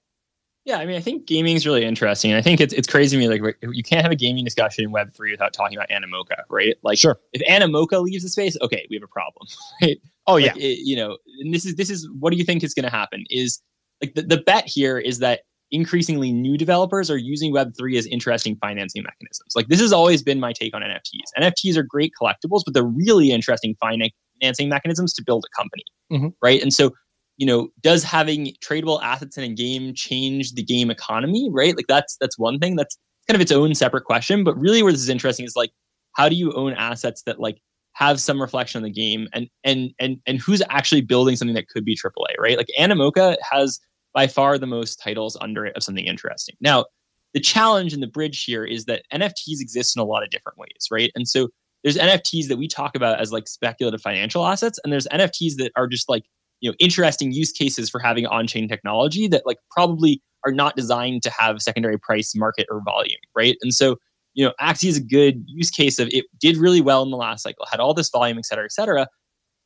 Yeah, I mean, I think gaming is really interesting. I think it's it's crazy to me. Like, you can't have a gaming discussion in Web three without talking about Animoca, right? Like, Sure. if Animoca leaves the space, okay, we have a problem, right? Oh Like, it- you know, and this is this is what do you think is going to happen? Is like the, the bet here is that increasingly new developers are using Web3 as interesting financing mechanisms. Like this has always been my take on NFTs. NFTs are great collectibles, but they're really interesting financing mechanisms to build a company. Mhm. Right. And so, you know, does having tradable assets in a game change the game economy? Right. Like that's that's one thing. That's kind of its own separate question. But really where this is interesting is like, how do you own assets that like have some reflection on the game and and and and who's actually building something that could be AAA, right? Like Animoca has by far the most titles under it of something interesting. Now, the challenge and the bridge here is that NFTs exist in a lot of different ways, right? And so there's NFTs that we talk about as like speculative financial assets, and there's NFTs that are just like you know interesting use cases for having on-chain technology that like probably are not designed to have secondary price, market, or volume, right? And so you know, Axie is a good use case of it did really well in the last cycle, had all this volume, et cetera, et cetera.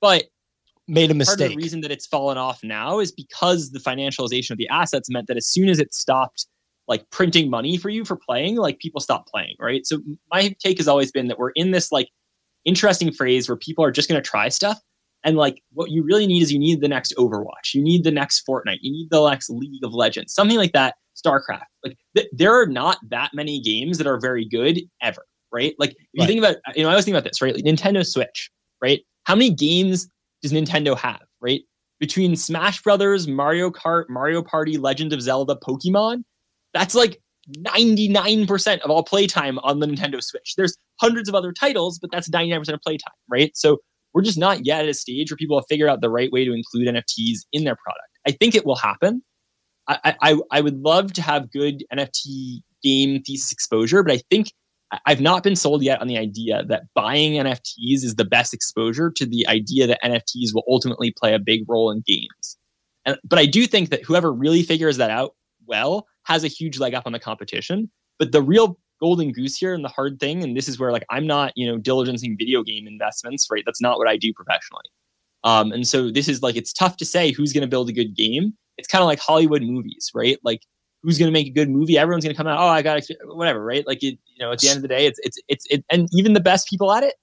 But Made a part of mistake. the reason that it's fallen off now is because the financialization of the assets meant that as soon as it stopped like printing money for you for playing, like people stopped playing, right? So my take has always been that we're in this like interesting phase where people are just going to try stuff. And like what you really need is you need the next Overwatch, you need the next Fortnite, you need the next League of Legends, something like that, StarCraft. Like th- there are not that many games that are very good ever, right? Like if you think about, you know, I always think about this, right? Like Nintendo Switch, right? How many games does Nintendo have, right? Between Smash Brothers, Mario Kart, Mario Party, Legend of Zelda, Pokemon, that's like 99% of all playtime on the Nintendo Switch. There's hundreds of other titles, but that's 99% of playtime, right? So we're just not yet at a stage where people have figured out the right way to include NFTs in their product. I think it will happen. I, I, I would love to have good NFT game thesis exposure, but I think I've not been sold yet on the idea that buying NFTs is the best exposure to the idea that NFTs will ultimately play a big role in games. And, but I do think that whoever really figures that out well has a huge leg up on the competition. But the real golden goose here and the hard thing, and this is where like I'm not, you know, diligencing video game investments, right? That's not what I do professionally. Um, and so this is like it's tough to say who's going to build a good game. It's kind of like Hollywood movies, right? Like who's going to make a good movie? Everyone's going to come out, oh, I got whatever, right? Like it, you know, at the end of the day, it's it's it's it, and even the best people at it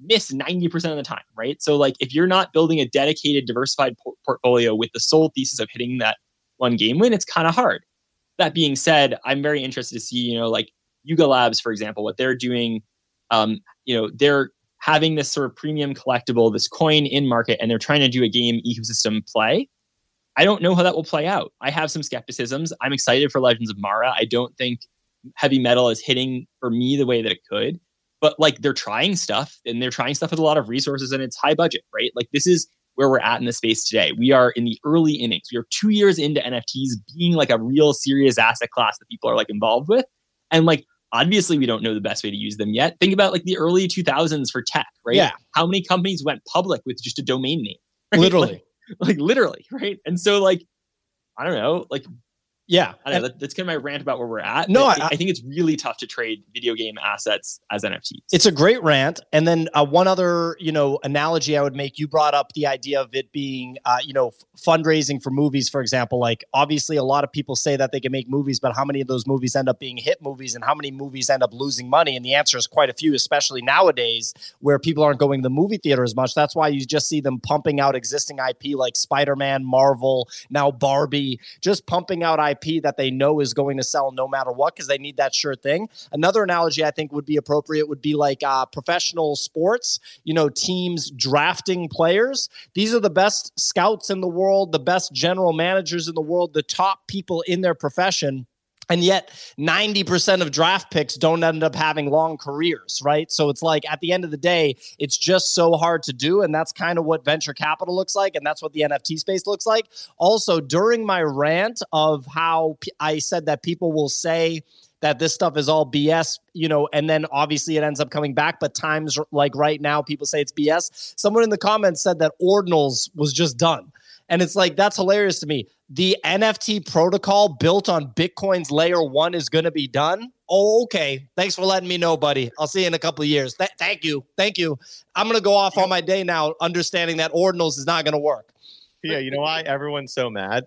miss 90% of the time, right? So like if you're not building a dedicated diversified por- portfolio with the sole thesis of hitting that one game win, it's kind of hard. That being said, I'm very interested to see, you know, like Yuga Labs, for example, what they're doing. Um, you know, they're having this sort of premium collectible, this coin in market, and they're trying to do a game ecosystem play. I don't know how that will play out. I have some skepticisms. I'm excited for Legends of Mara. I don't think heavy metal is hitting for me the way that it could, but like they're trying stuff and they're trying stuff with a lot of resources and it's high budget, right? Like this is where we're at in the space today. We are in the early innings. We are two years into NFTs being like a real serious asset class that people are like involved with. And like, obviously, we don't know the best way to use them yet. Think about like the early 2000s for tech, right? Yeah. How many companies went public with just a domain name? right? Literally. Like, like literally, right? And so, like, I don't know, like, Yeah, I know, that, that's kind of my rant about where we're at. No, I, I- I think it's really tough to trade video game assets as NFTs. It's a great rant. And then uh, one other, you know, analogy I would make. You brought up the idea of it being, uh, you know, f- fundraising for movies, for example. Like, obviously, a lot of people say that they can make movies, but how many of those movies end up being hit movies, and how many movies end up losing money? And the answer is quite a few, especially nowadays, where people aren't going to the movie theater as much. That's why you just see them pumping out existing IP like Spider-Man, Marvel, now Barbie, just pumping out IP that they know is going to sell no matter what because they need that sure thing. Another analogy I think would be appropriate would be like uh, professional sports, you know, teams drafting players. These are the best scouts in the world, the best general managers in the world, the top people in their profession. And yet, 90% of draft picks don't end up having long careers, right? So it's like at the end of the day, it's just so hard to do. And that's kind of what venture capital looks like. And that's what the NFT space looks like. Also, during my rant of how I said that people will say, that this stuff is all BS, you know, and then obviously it ends up coming back. But times like right now, people say it's BS. Someone in the comments said that Ordinals was just done. And it's like, that's hilarious to me. The NFT protocol built on Bitcoin's layer one is going to be done. Oh, okay. Thanks for letting me know, buddy. I'll see you in a couple of years. Th- thank you. Thank you. I'm going to go off on my day now, understanding that Ordinals is not going to work. Yeah, you know why everyone's so mad?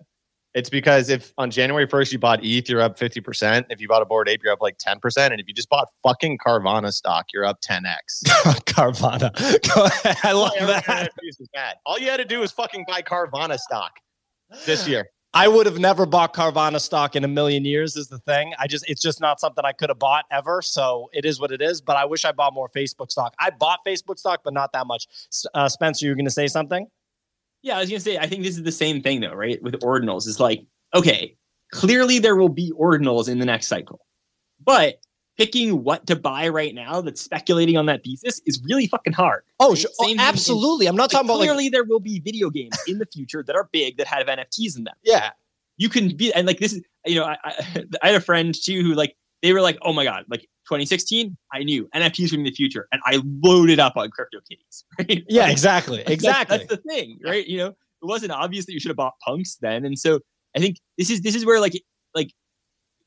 It's because if on January 1st you bought ETH, you're up 50%. If you bought a Bored Ape, you're up like 10%. And if you just bought fucking Carvana stock, you're up 10x. Carvana. I love that. All you had to do was fucking buy Carvana stock this year. I would have never bought Carvana stock in a million years is the thing. I just it's just not something I could have bought ever. So it is what it is. But I wish I bought more Facebook stock. I bought Facebook stock, but not that much. Uh, Spencer, you were going to say something? Yeah, I was gonna say, I think this is the same thing though, right? With ordinals, it's like, okay, clearly there will be ordinals in the next cycle, but picking what to buy right now that's speculating on that thesis is really fucking hard. Oh, sure. Oh absolutely. I'm not Like, talking about like clearly there will be video games in the future that are big that have NFTs in them. yeah. You can be and like this is you know I, I, I had a friend too who like they were like oh my god like 2016 I knew NFTs were in the future and I loaded up on crypto kitties right Yeah, Like, exactly. that's- Exactly. That's, the thing, right? You know, it wasn't obvious that you should have bought punks then, and so I think this is this is where like like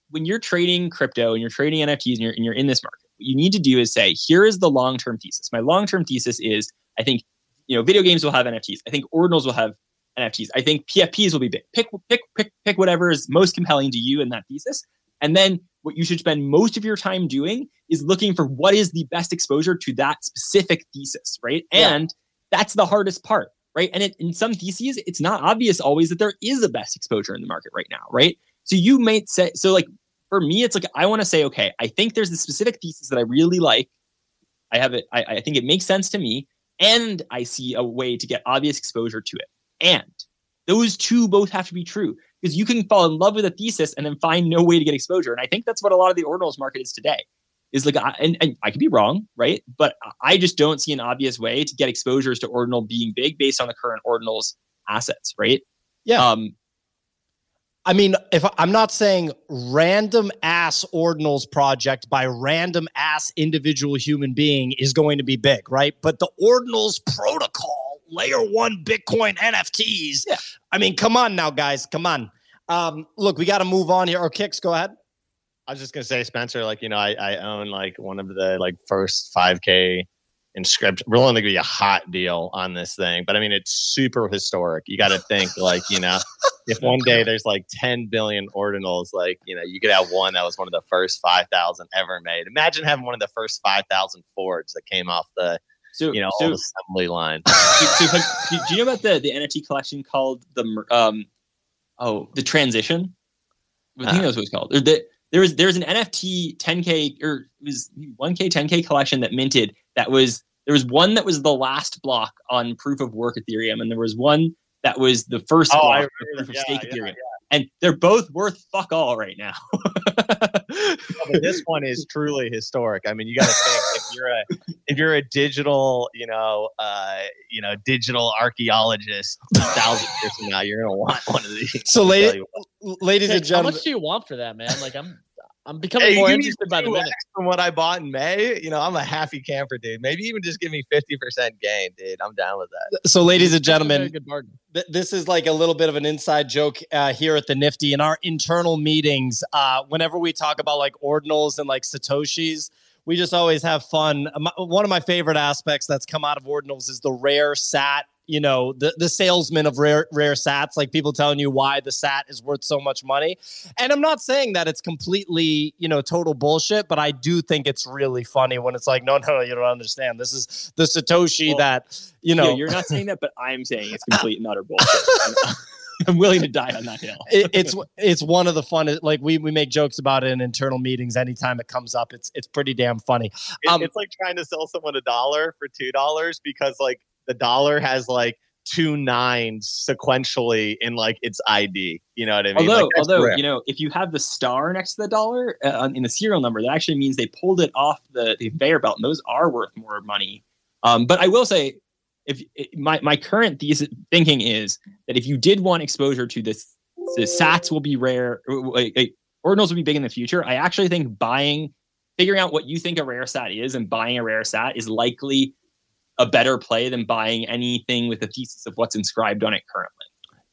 when you're trading crypto and you're trading NFTs and you're and you're in this market, what you need to do is say, here is the long term thesis. My long term thesis is, I think, you know, video games will have NFTs. I think ordinals will have NFTs. I think PFPs will be big. Pick pick pick pick whatever is most compelling to you in that thesis, and then what you should spend most of your time doing is looking for what is the best exposure to that specific thesis, right? Yeah. And that's the hardest part, right? And it, in some theses, it's not obvious always that there is a best exposure in the market right now, right? So you might say, so like for me, it's like I want to say, okay, I think there's a specific thesis that I really like. I have it. I, I think it makes sense to me, and I see a way to get obvious exposure to it. And those two both have to be true because you can fall in love with a thesis and then find no way to get exposure. And I think that's what a lot of the ordinals market is today. Is like, I, and, and I could be wrong, right? But I just don't see an obvious way to get exposures to ordinal being big based on the current ordinals assets, right? Yeah. Um, I mean, if I'm not saying random ass ordinals project by random ass individual human being is going to be big, right? But the ordinals protocol, layer one Bitcoin NFTs. Yeah. I mean, come on now, guys. Come on. Um, look, we got to move on here. Or kicks, go ahead. I was just gonna say, Spencer, like you know, I, I own like one of the like first 5K inscription. We're only gonna be a hot deal on this thing, but I mean, it's super historic. You got to think like you know, if one day there's like 10 billion ordinals, like you know, you could have one that was one of the first 5,000 ever made. Imagine having one of the first 5,000 Fords that came off the so you know so, assembly line. so, so do, you know about the the NFT collection called the um oh the transition? I think Uh. that was what it's called. The, there was there's an NFT 10k or it was 1k 10k collection that minted that was there was one that was the last block on proof of work Ethereum and there was one that was the first Oh, block of proof of that. stake Yeah, Ethereum. And they're both worth fuck all right now. but this one is truly historic. I mean, you got to think if you're a if you're a digital, you know, uh, you know, digital archaeologist, a thousand years from now, you're gonna want one of these. So, I'll lady, tell you what. ladies and Hey, how gentlemen, much do you want for that, man? Like I'm I'm becoming Hey, more interested by the minute. From what I bought in May, you know, I'm a happy camper, dude. Maybe even just give me 50% gain, dude. I'm down with that. So, ladies and That's a very gentlemen, good bargain. th- this is like a little bit of an inside joke uh, here at the Nifty in our internal meetings. Uh, whenever we talk about like ordinals and like satoshis, we just always have fun. Um, one of my favorite aspects that's come out of ordinals is the rare sat. You know, the the salesman of rare rare sats, like people telling you why the sat is worth so much money. And I'm not saying that it's completely, you know, total bullshit, but I do think it's really funny when it's like, no, no, no, you don't understand. This is the satoshi Well, that you know. Yeah, you're not saying that, but I'm saying it's complete and utter bullshit. I'm, I'm willing to die on that hill. it, it's it's one of the fun like we we make jokes about it in internal meetings anytime it comes up it's it's pretty damn funny It- Um, it's like trying to sell someone a dollar for two dollars because like the dollar has like two nines sequentially in like its ID. You know what I mean? although, Like, although rare. you know, if you have the star next to the dollar uh, in the serial number, that actually means they pulled it off the, the conveyor belt, and those are worth more money. Um, but I will say, if my my current thesis thinking is that if you did want exposure to this, the Sats will be rare. Like, like, ordinals will be big in the future. I actually think buying, figuring out what you think a rare Sat is, and buying a rare Sat is likely a better play than buying anything with a thesis of what's inscribed on it currently.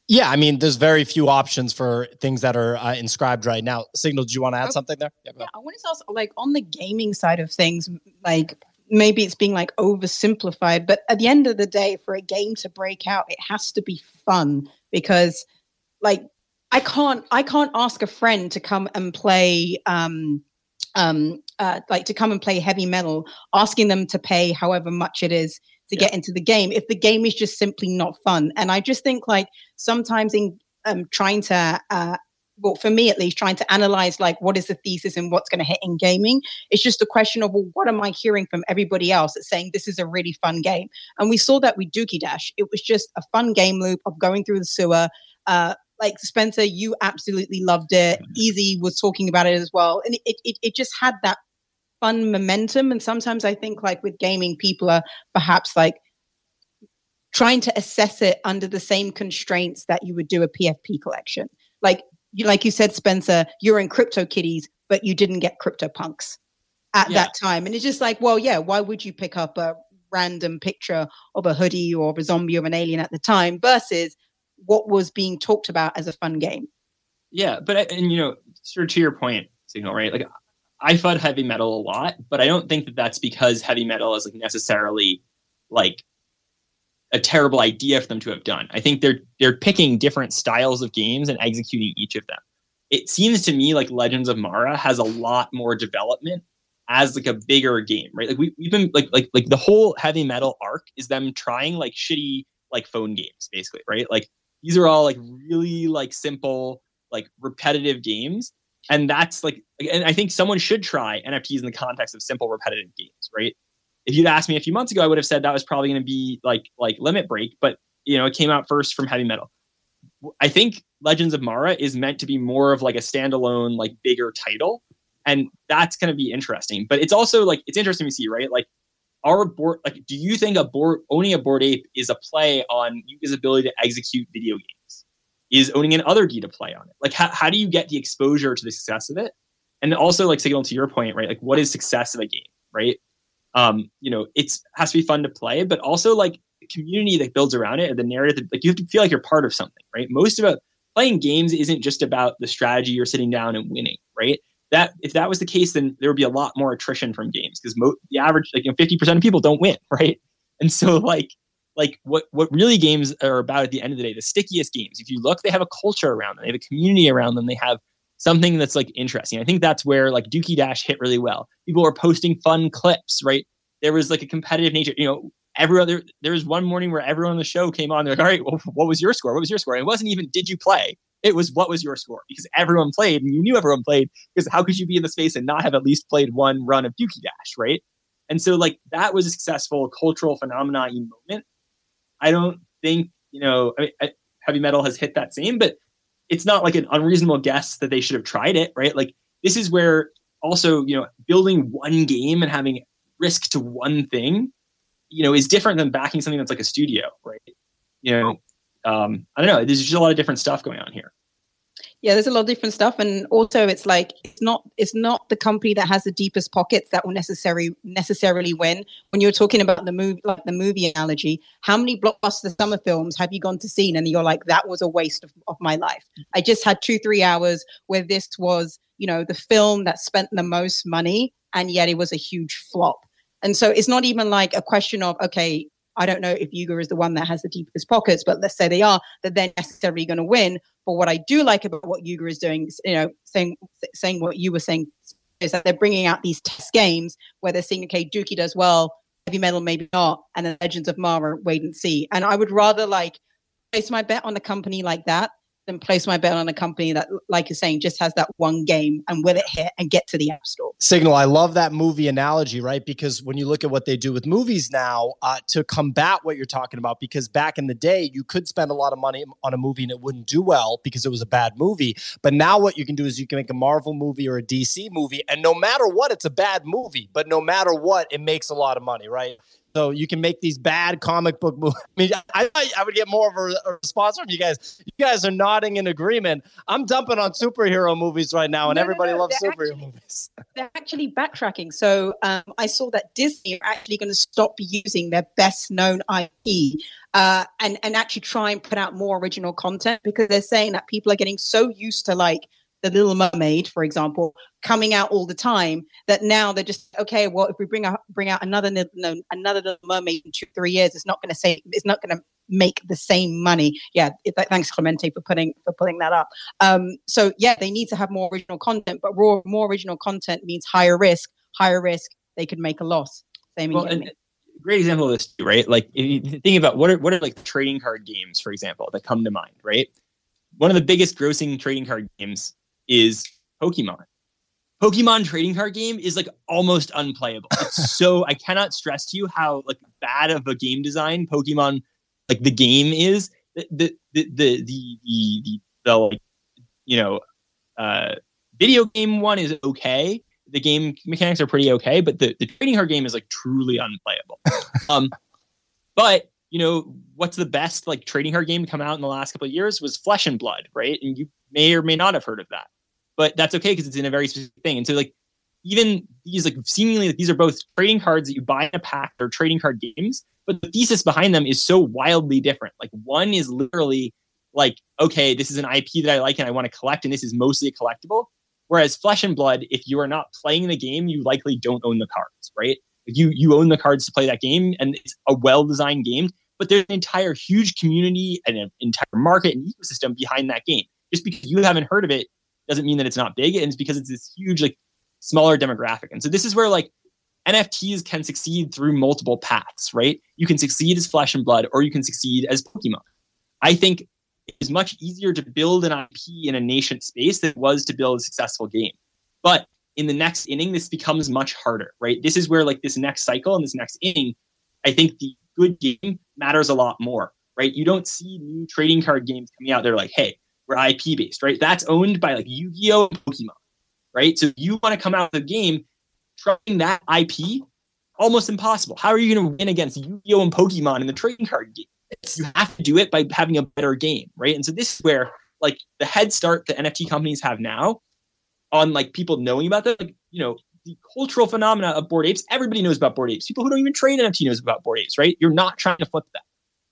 yeah i mean there's very few options for things that are uh, inscribed right now signal do you want to add Oh, something there yeah, Yeah. I want to ask, like, on the gaming side of things, like, maybe it's being like oversimplified, but at the end of the day, for a game to break out, it has to be fun because, like, I can't, I can't ask a friend to come and play, um, um, uh, like to come and play heavy metal, asking them to pay however much it is to get into the game if the game is just simply not fun. And I just think like sometimes in um, trying to uh, well, for me at least, trying to analyze like what is the thesis and what's going to hit in gaming, it's just a question of well, what am I hearing from everybody else that's saying this is a really fun game? And we saw that with Dookie Dash. It was just a fun game loop of going through the sewer. Uh, like Spencer, you absolutely loved it. Easy was talking about it as well, and it it, it just had that fun momentum. And sometimes I think like with gaming, people are perhaps like trying to assess it under the same constraints that you would do a PFP collection. Like you, like you said, Spencer, you're in Crypto Kitties, but you didn't get Crypto Punks at Yeah. that time. And it's just like, well, yeah, why would you pick up a random picture of a hoodie or of a zombie or an alien at the time versus what was being talked about as a fun game? Yeah, but and you know, sort of to your point, signal right? Like I fought heavy metal a lot, but I don't think that that's because heavy metal is like necessarily like a terrible idea for them to have done. I think they're they're picking different styles of games and executing each of them. It seems to me like Legends of Mara has a lot more development as like a bigger game, right? Like we, we've been like like like the whole heavy metal arc is them trying like shitty like phone games, basically, right? Like these are all like really like simple like repetitive games and that's like and i think someone should try nfts in the context of simple repetitive games right? If you'd asked me a few months ago i would have said that was probably going to be like like limit break but you know it came out first from heavy metal. I think legends of mara is meant to be more of like a standalone like bigger title and that's going to be interesting. But it's also like it's interesting to see right? Like our board like do you think a board owning a Bored Ape is a play on Yuga's ability to execute video games is owning an other to play on it. Like, how, how do you get the exposure to the success of it? And also, like, signal to your point, right? Like, what is success of a game, right? Um, you know, it's has to be fun to play, but also like the community that builds around it the narrative. That, like, you have to feel like you're part of something, right? Most of it, playing games isn't just about the strategy you're sitting down and winning, right? That if that was the case, then there would be a lot more attrition from games because mo- the average, like, you know, fifty percent of people don't win, right? And so, like, like what what really games are about at the end of the day the stickiest games. If you look they have a culture around them. They have a community around them. They have something that's like interesting. I think that's where like dookie dash hit really well. People were posting fun clips right? There was like a competitive nature. You know every other there was one morning where everyone on the show came on they're like all right well, what was your score? What was your score? And it wasn't even did you play? It was what was your score? Because everyone played and you knew everyone played because how could you be in the space and not have at least played one run of dookie dash right? And so like that was a successful cultural phenomenon moment I don't think you know I mean, heavy metal has hit that same, but it's not like an unreasonable guess that they should have tried it, right? Like this is where also you know building one game and having risk to one thing, you know, is different than backing something that's like a studio, right? You know, um, I don't know. There's just a lot of different stuff going on here. Yeah, there's a lot of different stuff, and also it's like it's not it's not the company that has the deepest pockets that will necessarily necessarily win. When you're talking about the movie, like the movie analogy, how many blockbuster summer films have you gone to see and you're like, that was a waste of, of my life? I just had two three hours where this was, you know, the film that spent the most money, and yet it was a huge flop. And so it's not even like a question of okay, I don't know if Yuga is the one that has the deepest pockets, but let's say they are, that they're necessarily going to win. But what I do like about what Yuga is doing, you know, saying saying what you were saying, is that they're bringing out these test games where they're seeing, okay, Dookie does well, heavy metal maybe not, and the Legends of Mara wait and see. And I would rather like place my bet on a company like that than place my bet on a company that, like you're saying, just has that one game and will it hit and get to the app store. Signal, I love that movie analogy, right? Because when you look at what they do with movies now uh, to combat what you're talking about, because back in the day, you could spend a lot of money on a movie and it wouldn't do well because it was a bad movie. But now what you can do is you can make a Marvel movie or a DC movie, and no matter what, it's a bad movie. But no matter what, it makes a lot of money, right? So you can make these bad comic book movies. I mean, I, I would get more of a, a, response from you guys. You guys are nodding in agreement. I'm dumping on superhero movies right now, and no, everybody no, no. loves they're superhero actually, movies. They're actually backtracking. So um, I saw that Disney are actually going to stop using their best known IP uh, and and actually try and put out more original content because they're saying that people are getting so used to like the Little Mermaid, for example, coming out all the time. That now they're just okay. Well, if we bring out bring out another no, another Little Mermaid in two three years, it's not going to say it's not going to make the same money. Yeah, thanks Clemente for putting for putting that up. Um, so yeah, they need to have more original content, but raw, more original content means higher risk. Higher risk, they could make a loss. Same well, and, great example of this, right? Like if you think about what are what are like trading card games, for example, that come to mind, right? One of the biggest grossing trading card games is Pokemon. Pokemon trading card game is like almost unplayable. It's so I cannot stress to you how like bad of a game design Pokemon like the game is. The the the the the, the, the like you know uh video game one is okay. The game mechanics are pretty okay, but the, the trading card game is like truly unplayable. um but you know what's the best like trading card game to come out in the last couple of years was Flesh and Blood, right? And you may or may not have heard of that but that's okay because it's in a very specific thing. And so like even these like seemingly like, these are both trading cards that you buy in a pack or trading card games, but the thesis behind them is so wildly different. Like one is literally like, okay, this is an IP that I like and I want to collect, and this is mostly a collectible. Whereas Flesh and Blood, if you are not playing the game, you likely don't own the cards, right? You you own the cards to play that game, and it's a well-designed game. But there's an entire huge community and an entire market and ecosystem behind that game. Just because you haven't heard of it doesn't mean that it's not big. And it's because it's this huge, like smaller demographic. And so this is where like NFTs can succeed through multiple paths, right? You can succeed as flesh and blood, or you can succeed as Pokemon. I think it's much easier to build an IP in a nascent space than it was to build a successful game. But in the next inning, this becomes much harder, right? This is where like this next cycle and this next inning, I think the good game matters a lot more, right? You don't see new trading card games coming out. They're like, hey, we're IP based, right? That's owned by like Yu-Gi-Oh Pokemon, right? So if you want to come out of the game trying that IP, almost impossible. How are you going to win against Yu-Gi-Oh and Pokemon in the trading card game? You have to do it by having a better game, right? And so this is where like the head start that NFT companies have now on like people knowing about them, like, you know, the cultural phenomena of Bored Apes. Everybody knows about Bored Apes. People who don't even trade NFT knows about Bored Apes, right? You're not trying to flip that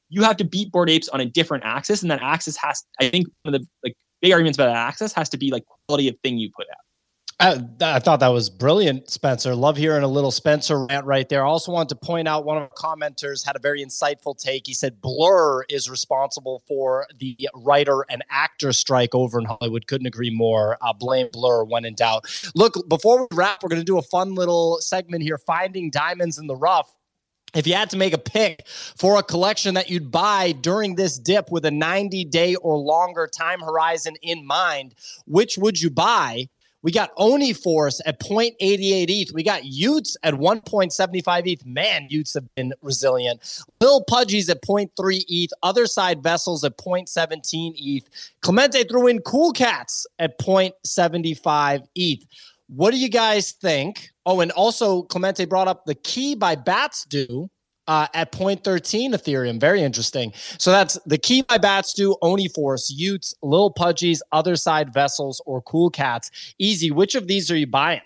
you have to beat Bored Apes on a different axis, and that axis has, I think, one of the like big arguments about that axis has to be like quality of thing you put out. I, I, thought that was brilliant, Spencer. Love hearing a little Spencer rant right there. I also wanted to point out one of our commenters had a very insightful take. He said Blur is responsible for the writer and actor strike over in Hollywood. Couldn't agree more. Uh, blame Blur when in doubt. Look, before we wrap, we're going to do a fun little segment here, finding diamonds in the rough if you had to make a pick for a collection that you'd buy during this dip with a 90 day or longer time horizon in mind, which would you buy? We got Oni Force at 0.88 ETH. We got y00ts at 1.75 ETH. Man, y00ts have been resilient. Lil Pudgies at 0.3 ETH. Otherside vessels at 0.17 ETH. Clemente threw in Cool Cats at 0.75 ETH. What do you guys think? Oh, and also Clemente brought up the key by Bats do uh, at 13 Ethereum. Very interesting. So that's the key by Batstu, Oni Force, y00ts, Lil Pudgies, Otherside Vessels, or Cool Cats. Easy. Which of these are you buying?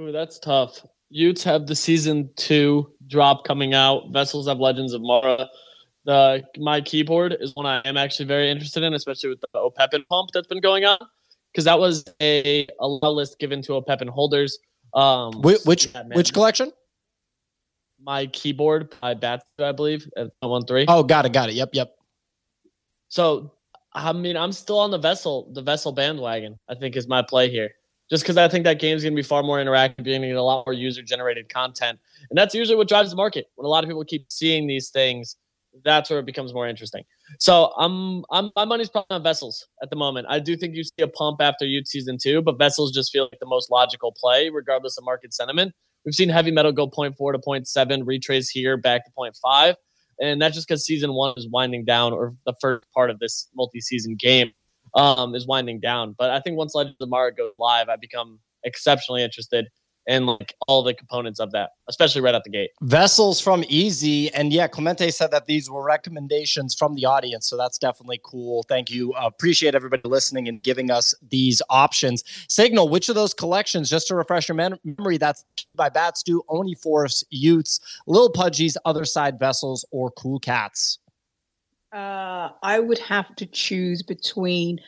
Ooh, that's tough. y00ts have the season two drop coming out. Vessels have Legends of Mara. The my keyboard is one I am actually very interested in, especially with the Opepen pump that's been going on, because that was a allow list given to Opepen holders. Um, which which, which collection? My keyboard by Bats, I believe, at one three. Oh, got it, got it. Yep, yep. So, I mean, I'm still on the vessel, the vessel bandwagon. I think is my play here just because I think that game's going to be far more interactive, being a lot more user generated content. And that's usually what drives the market. When a lot of people keep seeing these things, that's where it becomes more interesting. So I'm, I'm my money's probably on Vessels at the moment. I do think you see a pump after Ute season two, but Vessels just feel like the most logical play, regardless of market sentiment. We've seen heavy metal go 0.4 to 0.7, retrace here back to 0.5. And that's just because season one is winding down, or the first part of this multi season game um, is winding down. But I think once Legends of Mara goes live, I become exceptionally interested in like all the components of that, especially right out the gate. Vessels from Easy, and yeah, Clemente said that these were recommendations from the audience, so that's definitely cool. Thank you. Uh, appreciate everybody listening and giving us these options. Signal, which of those collections, just to refresh your memory, that's by Batstu, Oni Force, y00ts, Lil Pudgies, Otherside Vessels, or Cool Cats. Uh, I would have to choose between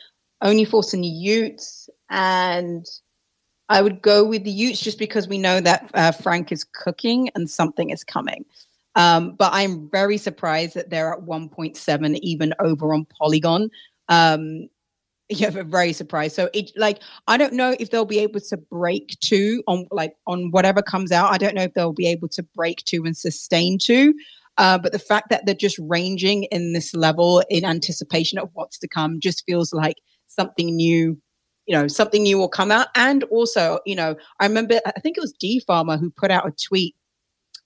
Oni Force and y00ts, and I would go with the y00ts just because we know that uh, Frank is cooking and something is coming. Um, but I'm very surprised that they're at 1.7 even over on Polygon. Um, yeah, very surprised. So it like I don't know if they'll be able to break two on like on whatever comes out. I don't know if they'll be able to break two and sustain two. Uh, but the fact that they're just ranging in this level in anticipation of what's to come just feels like something new you know something new will come out. And also you know i remember i think it was d farmer who put out a tweet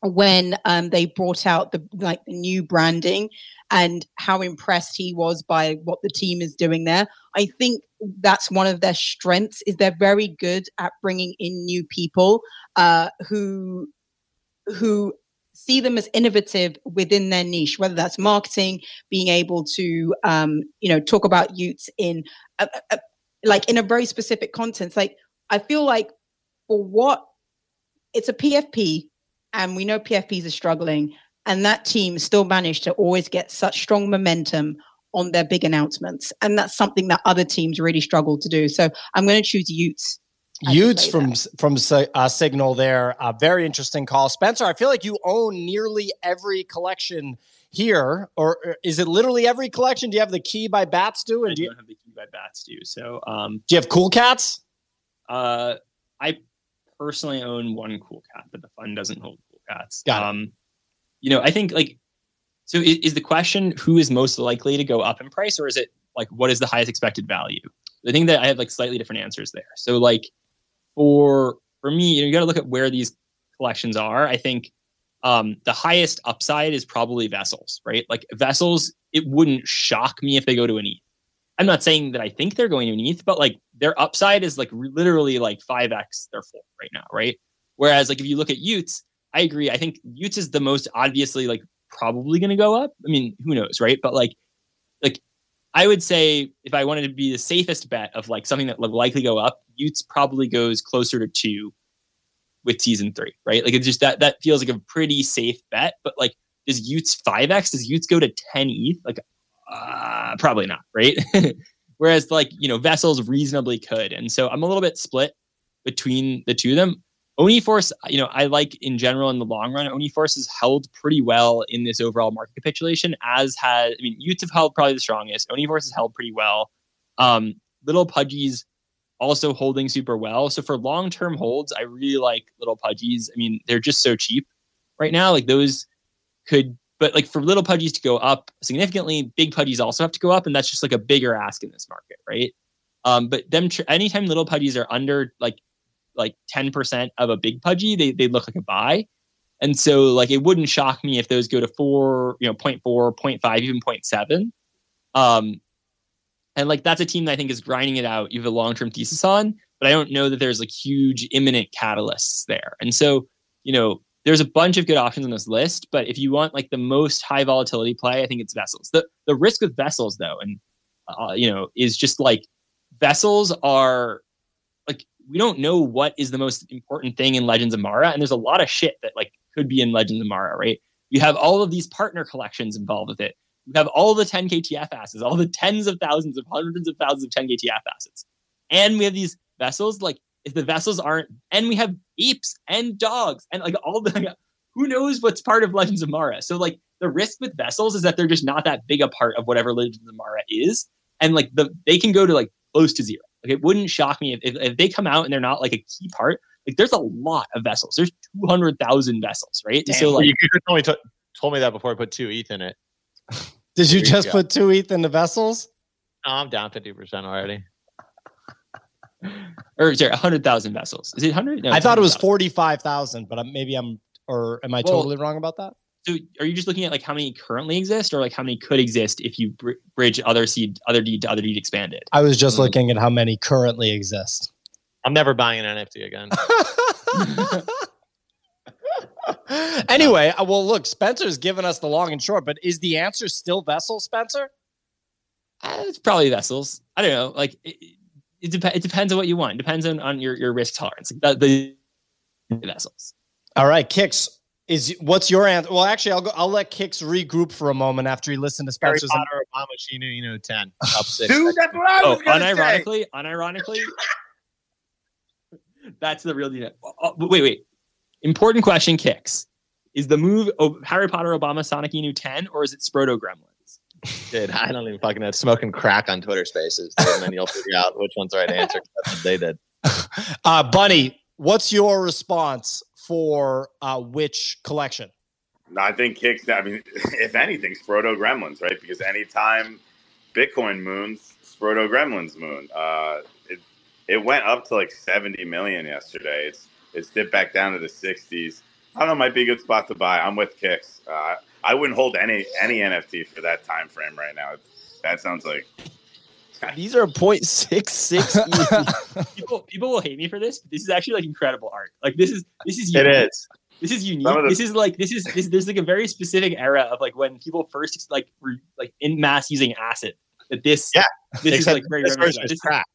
when um, they brought out the like the new branding and how impressed he was by what the team is doing there. I think that's one of their strengths is they're very good at bringing in new people uh, who who see them as innovative within their niche, whether that's marketing, being able to, um, you know, talk about y00ts in, a, a, like in a very specific content. Like I feel like for what it's a PFP, and we know PFPs are struggling, and that team still managed to always get such strong momentum on their big announcements, and that's something that other teams really struggle to do. So I'm going to choose y00ts y00ts from from uh, Signal there. Uh, very interesting call, Spencer. I feel like you own nearly every collection here, or, or is it literally every collection? Do you have the key by Batstu? And I do you have the by Batstu. So, um, do you have Cool Cats? Uh, I personally own one Cool Cat, but the fund doesn't hold Cool Cats. Got um, it. You know, I think like so. Is, is the question who is most likely to go up in price, or is it like what is the highest expected value? I think that I have like slightly different answers there. So like for for me, you, know, you got to look at where these collections are. I think um, the highest upside is probably vessels, right? Like vessels, it wouldn't shock me if they go to an ETH. I'm not saying that I think they're going to an ETH, but like their upside is like literally like 5x their floor right now, right? Whereas like if you look at y00ts, I agree. I think y00ts is the most obviously like probably going to go up. I mean, who knows, right? But like like I would say if I wanted to be the safest bet of like something that would likely go up, y00ts probably goes closer to two with season three, right? Like it's just that that feels like a pretty safe bet. But like, does y00ts five x? Does y00ts go to ten ETH? Like, uh, probably not, right? Whereas like you know vessels reasonably could, and so I'm a little bit split between the two of them. Oni Force, you know, I like in general in the long run. Oni Force has held pretty well in this overall market capitulation, as has, I mean, y00ts have held probably the strongest. Oni Force has held pretty well. Um, Little Pudgies also holding super well. So for long term holds, I really like Little Pudgies. I mean, they're just so cheap right now. Like those could, but like for Little Pudgies to go up significantly, Big Pudgies also have to go up. And that's just like a bigger ask in this market, right? Um, but them, tr- anytime Little Pudgies are under like like 10% of a big pudgy, they, they look like a buy. And so like it wouldn't shock me if those go to four, you know, 0. 0.4, 0.5, even 0.7. Um, and like that's a team that I think is grinding it out. You have a long-term thesis on, but I don't know that there's like huge imminent catalysts there. And so, you know, there's a bunch of good options on this list, but if you want like the most high volatility play, I think it's vessels. The the risk with vessels though, and uh, you know, is just like vessels are like we don't know what is the most important thing in Legends of Mara, and there's a lot of shit that like could be in Legends of Mara, right? You have all of these partner collections involved with it. You have all the 10 KTF assets, all the tens of thousands of hundreds of thousands of 10 KTF assets. And we have these vessels, like if the vessels aren't, and we have apes and dogs and like all the, who knows what's part of Legends of Mara. So like the risk with vessels is that they're just not that big a part of whatever Legends of Mara is. And like the, they can go to like close to zero. Like it wouldn't shock me if, if, if they come out and they're not like a key part. Like there's a lot of vessels. There's 200,000 vessels, right? Damn, so like you could have only t- told me that before I put two ETH in it. Did you There you just go. put two ETH in the vessels? Oh, I'm down 50% already. Or sorry, 100,000 vessels. Is it 100? No, I it's thought it was 100,000. 45,000, but maybe I'm, or am I Well- totally wrong about that? So are you just looking at like how many currently exist or like how many could exist if you br- bridge other seed, other deed to other deed expanded? I was just Mm. looking at how many currently exist. I'm never buying an NFT again. anyway, uh, well, look, Spencer's given us the long and short, but is the answer still Vessel, Spencer? Uh, it's probably vessels. I don't know. Like it, it, it, dep- it depends on what you want. It depends on, on your, your risk tolerance. Like the, the vessels. All right, kicks. Is what's your answer? Well, actually, I'll go. I'll let Kicks regroup for a moment after he listened to Harry Spencer's. Potter, Obama, Shinu, you know, 10. Up six. Dude, that's what I Oh, was gonna say. Oh, unironically, unironically, that's the real deal. Oh, oh, wait, wait. Important question, kicks. Is the move of Harry Potter, Obama, Sonic Inu 10, or is it Sproto Gremlins? Dude, I don't even fucking know. Smoking crack on Twitter spaces. and then you'll figure out which one's the right answer. That's what they did. Uh, Bunny, what's your response for uh, which collection? No, I think kicks. I mean, if anything, Sproto Gremlins, right? Because anytime Bitcoin moons, Sproto Gremlins moon. Uh, it it went up to like seventy million yesterday. It's it's dipped back down to the sixties. I don't know. Might be a good spot to buy. I'm with kicks. Uh, I wouldn't hold any any NFT for that time frame right now. That sounds like These are 0.66 ETH. People, people will hate me for this. But this is actually like incredible art. Like this is this is It unique. is. This is unique. The- This is like this is this, there's like a very specific era of like when people first like were like in mass using acid. That this Yeah. this is like very this reminiscent. version is This is- crack.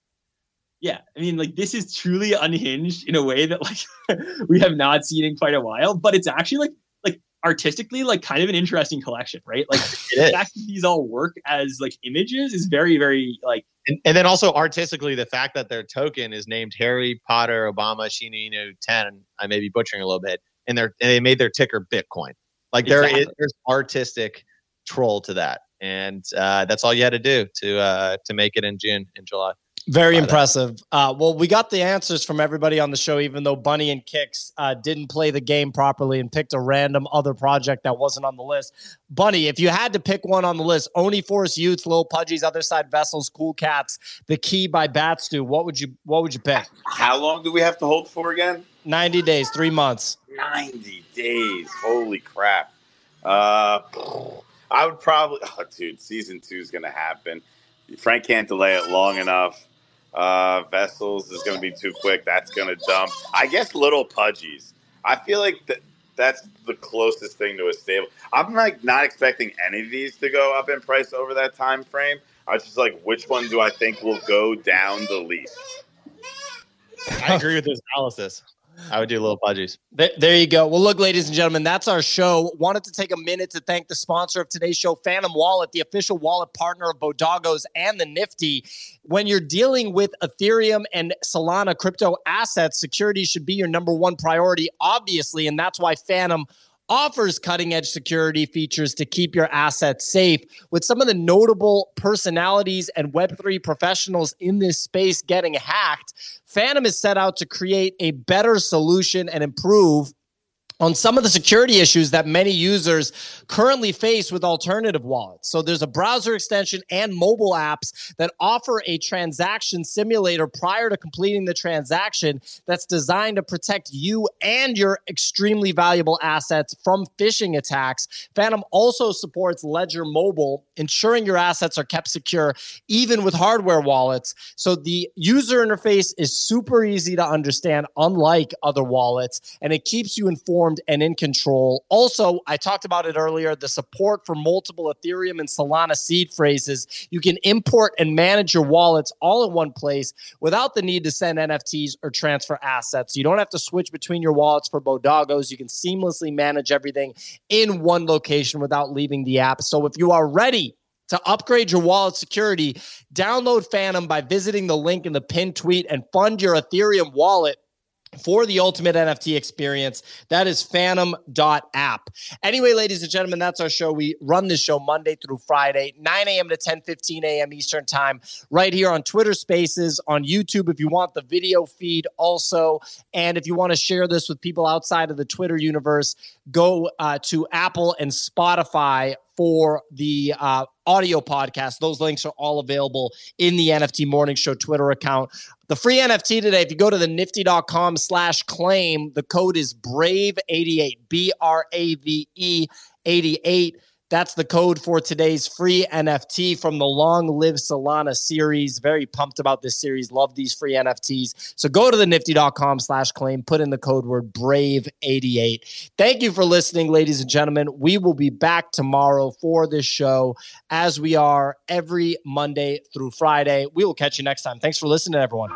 Yeah, I mean like this is truly unhinged in a way that like we have not seen in quite a while. But it's actually like like artistically like kind of an interesting collection, right? Like the fact that these all work as like images is very very like And, and then also artistically, the fact that their token is named Harry Potter Obama Shininu 10, I may be butchering a little bit, and they're and they made their ticker Bitcoin. Like there is Exactly. there's artistic troll to that, and uh, that's all you had to do to uh, to make it in June in July. Very impressive. Uh, well, we got the answers from everybody on the show, even though Bunny and Kicks uh, didn't play the game properly and picked a random other project that wasn't on the list. Bunny, if you had to pick one on the list, Oni Force y00ts, Lil Pudgies, Otherside Vessels, Cool Cats, The Key by Batstew, what would you what would you pick? how long do we have to hold for again? 90 days, three months. 90 days. Holy crap. Uh, I would probably, oh, dude, season two is going to happen. Frank can't delay it long enough. Uh, Vessels is going to be too quick. That's going to dump. I guess Little Pudgies. I feel like that that's the closest thing to a stable. I'm like not expecting any of these to go up in price over that time frame. I was just like, which one do I think will go down the least? I agree with this analysis. I would do little pudgies. Th- There you go. Well, look, ladies and gentlemen, that's our show. Wanted to take a minute to thank the sponsor of today's show, Phantom Wallet, the official wallet partner of Bodoggos and the Nifty. When you're dealing with Ethereum and Solana crypto assets, security should be your number one priority, obviously. And that's why Phantom offers cutting edge security features to keep your assets safe. With some of the notable personalities and Web3 professionals in this space getting hacked, Phantom is set out to create a better solution and improve on some of the security issues that many users currently face with alternative wallets. So there's a browser extension and mobile apps that offer a transaction simulator prior to completing the transaction that's designed to protect you and your extremely valuable assets from phishing attacks. Phantom also supports Ledger Mobile, ensuring your assets are kept secure even with hardware wallets. So the user interface is super easy to understand, unlike other wallets, and it keeps you informed informed and in control. Also, I talked about it earlier the support for multiple Ethereum and Solana seed phrases. You can import and manage your wallets all in one place without the need to send NFTs or transfer assets. You don't have to switch between your wallets for Bodoggos. You can seamlessly manage everything in one location without leaving the app. So if you are ready, to upgrade your wallet security, download Phantom by visiting the link in the pinned tweet and fund your Ethereum wallet for the ultimate NFT experience. That is phantom.app. Anyway, ladies and gentlemen, that's our show. We run this show Monday through Friday, 9 a.m. to 10 15 a.m. Eastern Time, right here on Twitter Spaces, on YouTube if you want the video feed also. And if you want to share this with people outside of the Twitter universe, go uh, to Apple and Spotify for the uh, audio podcast. Those links are all available in the NFT Morning Show Twitter account. The free NFT today, if you go to the nifty.com slash claim, the code is BRAVE88, B R A V E 88. That's the code for today's free NFT from the Long Live Solana series. Very pumped about this series. Love these free NFTs. So go to the nifty.com slash claim, put in the code word brave88. Thank you for listening, ladies and gentlemen. We will be back tomorrow for this show as we are every Monday through Friday. We will catch you next time. Thanks for listening, everyone.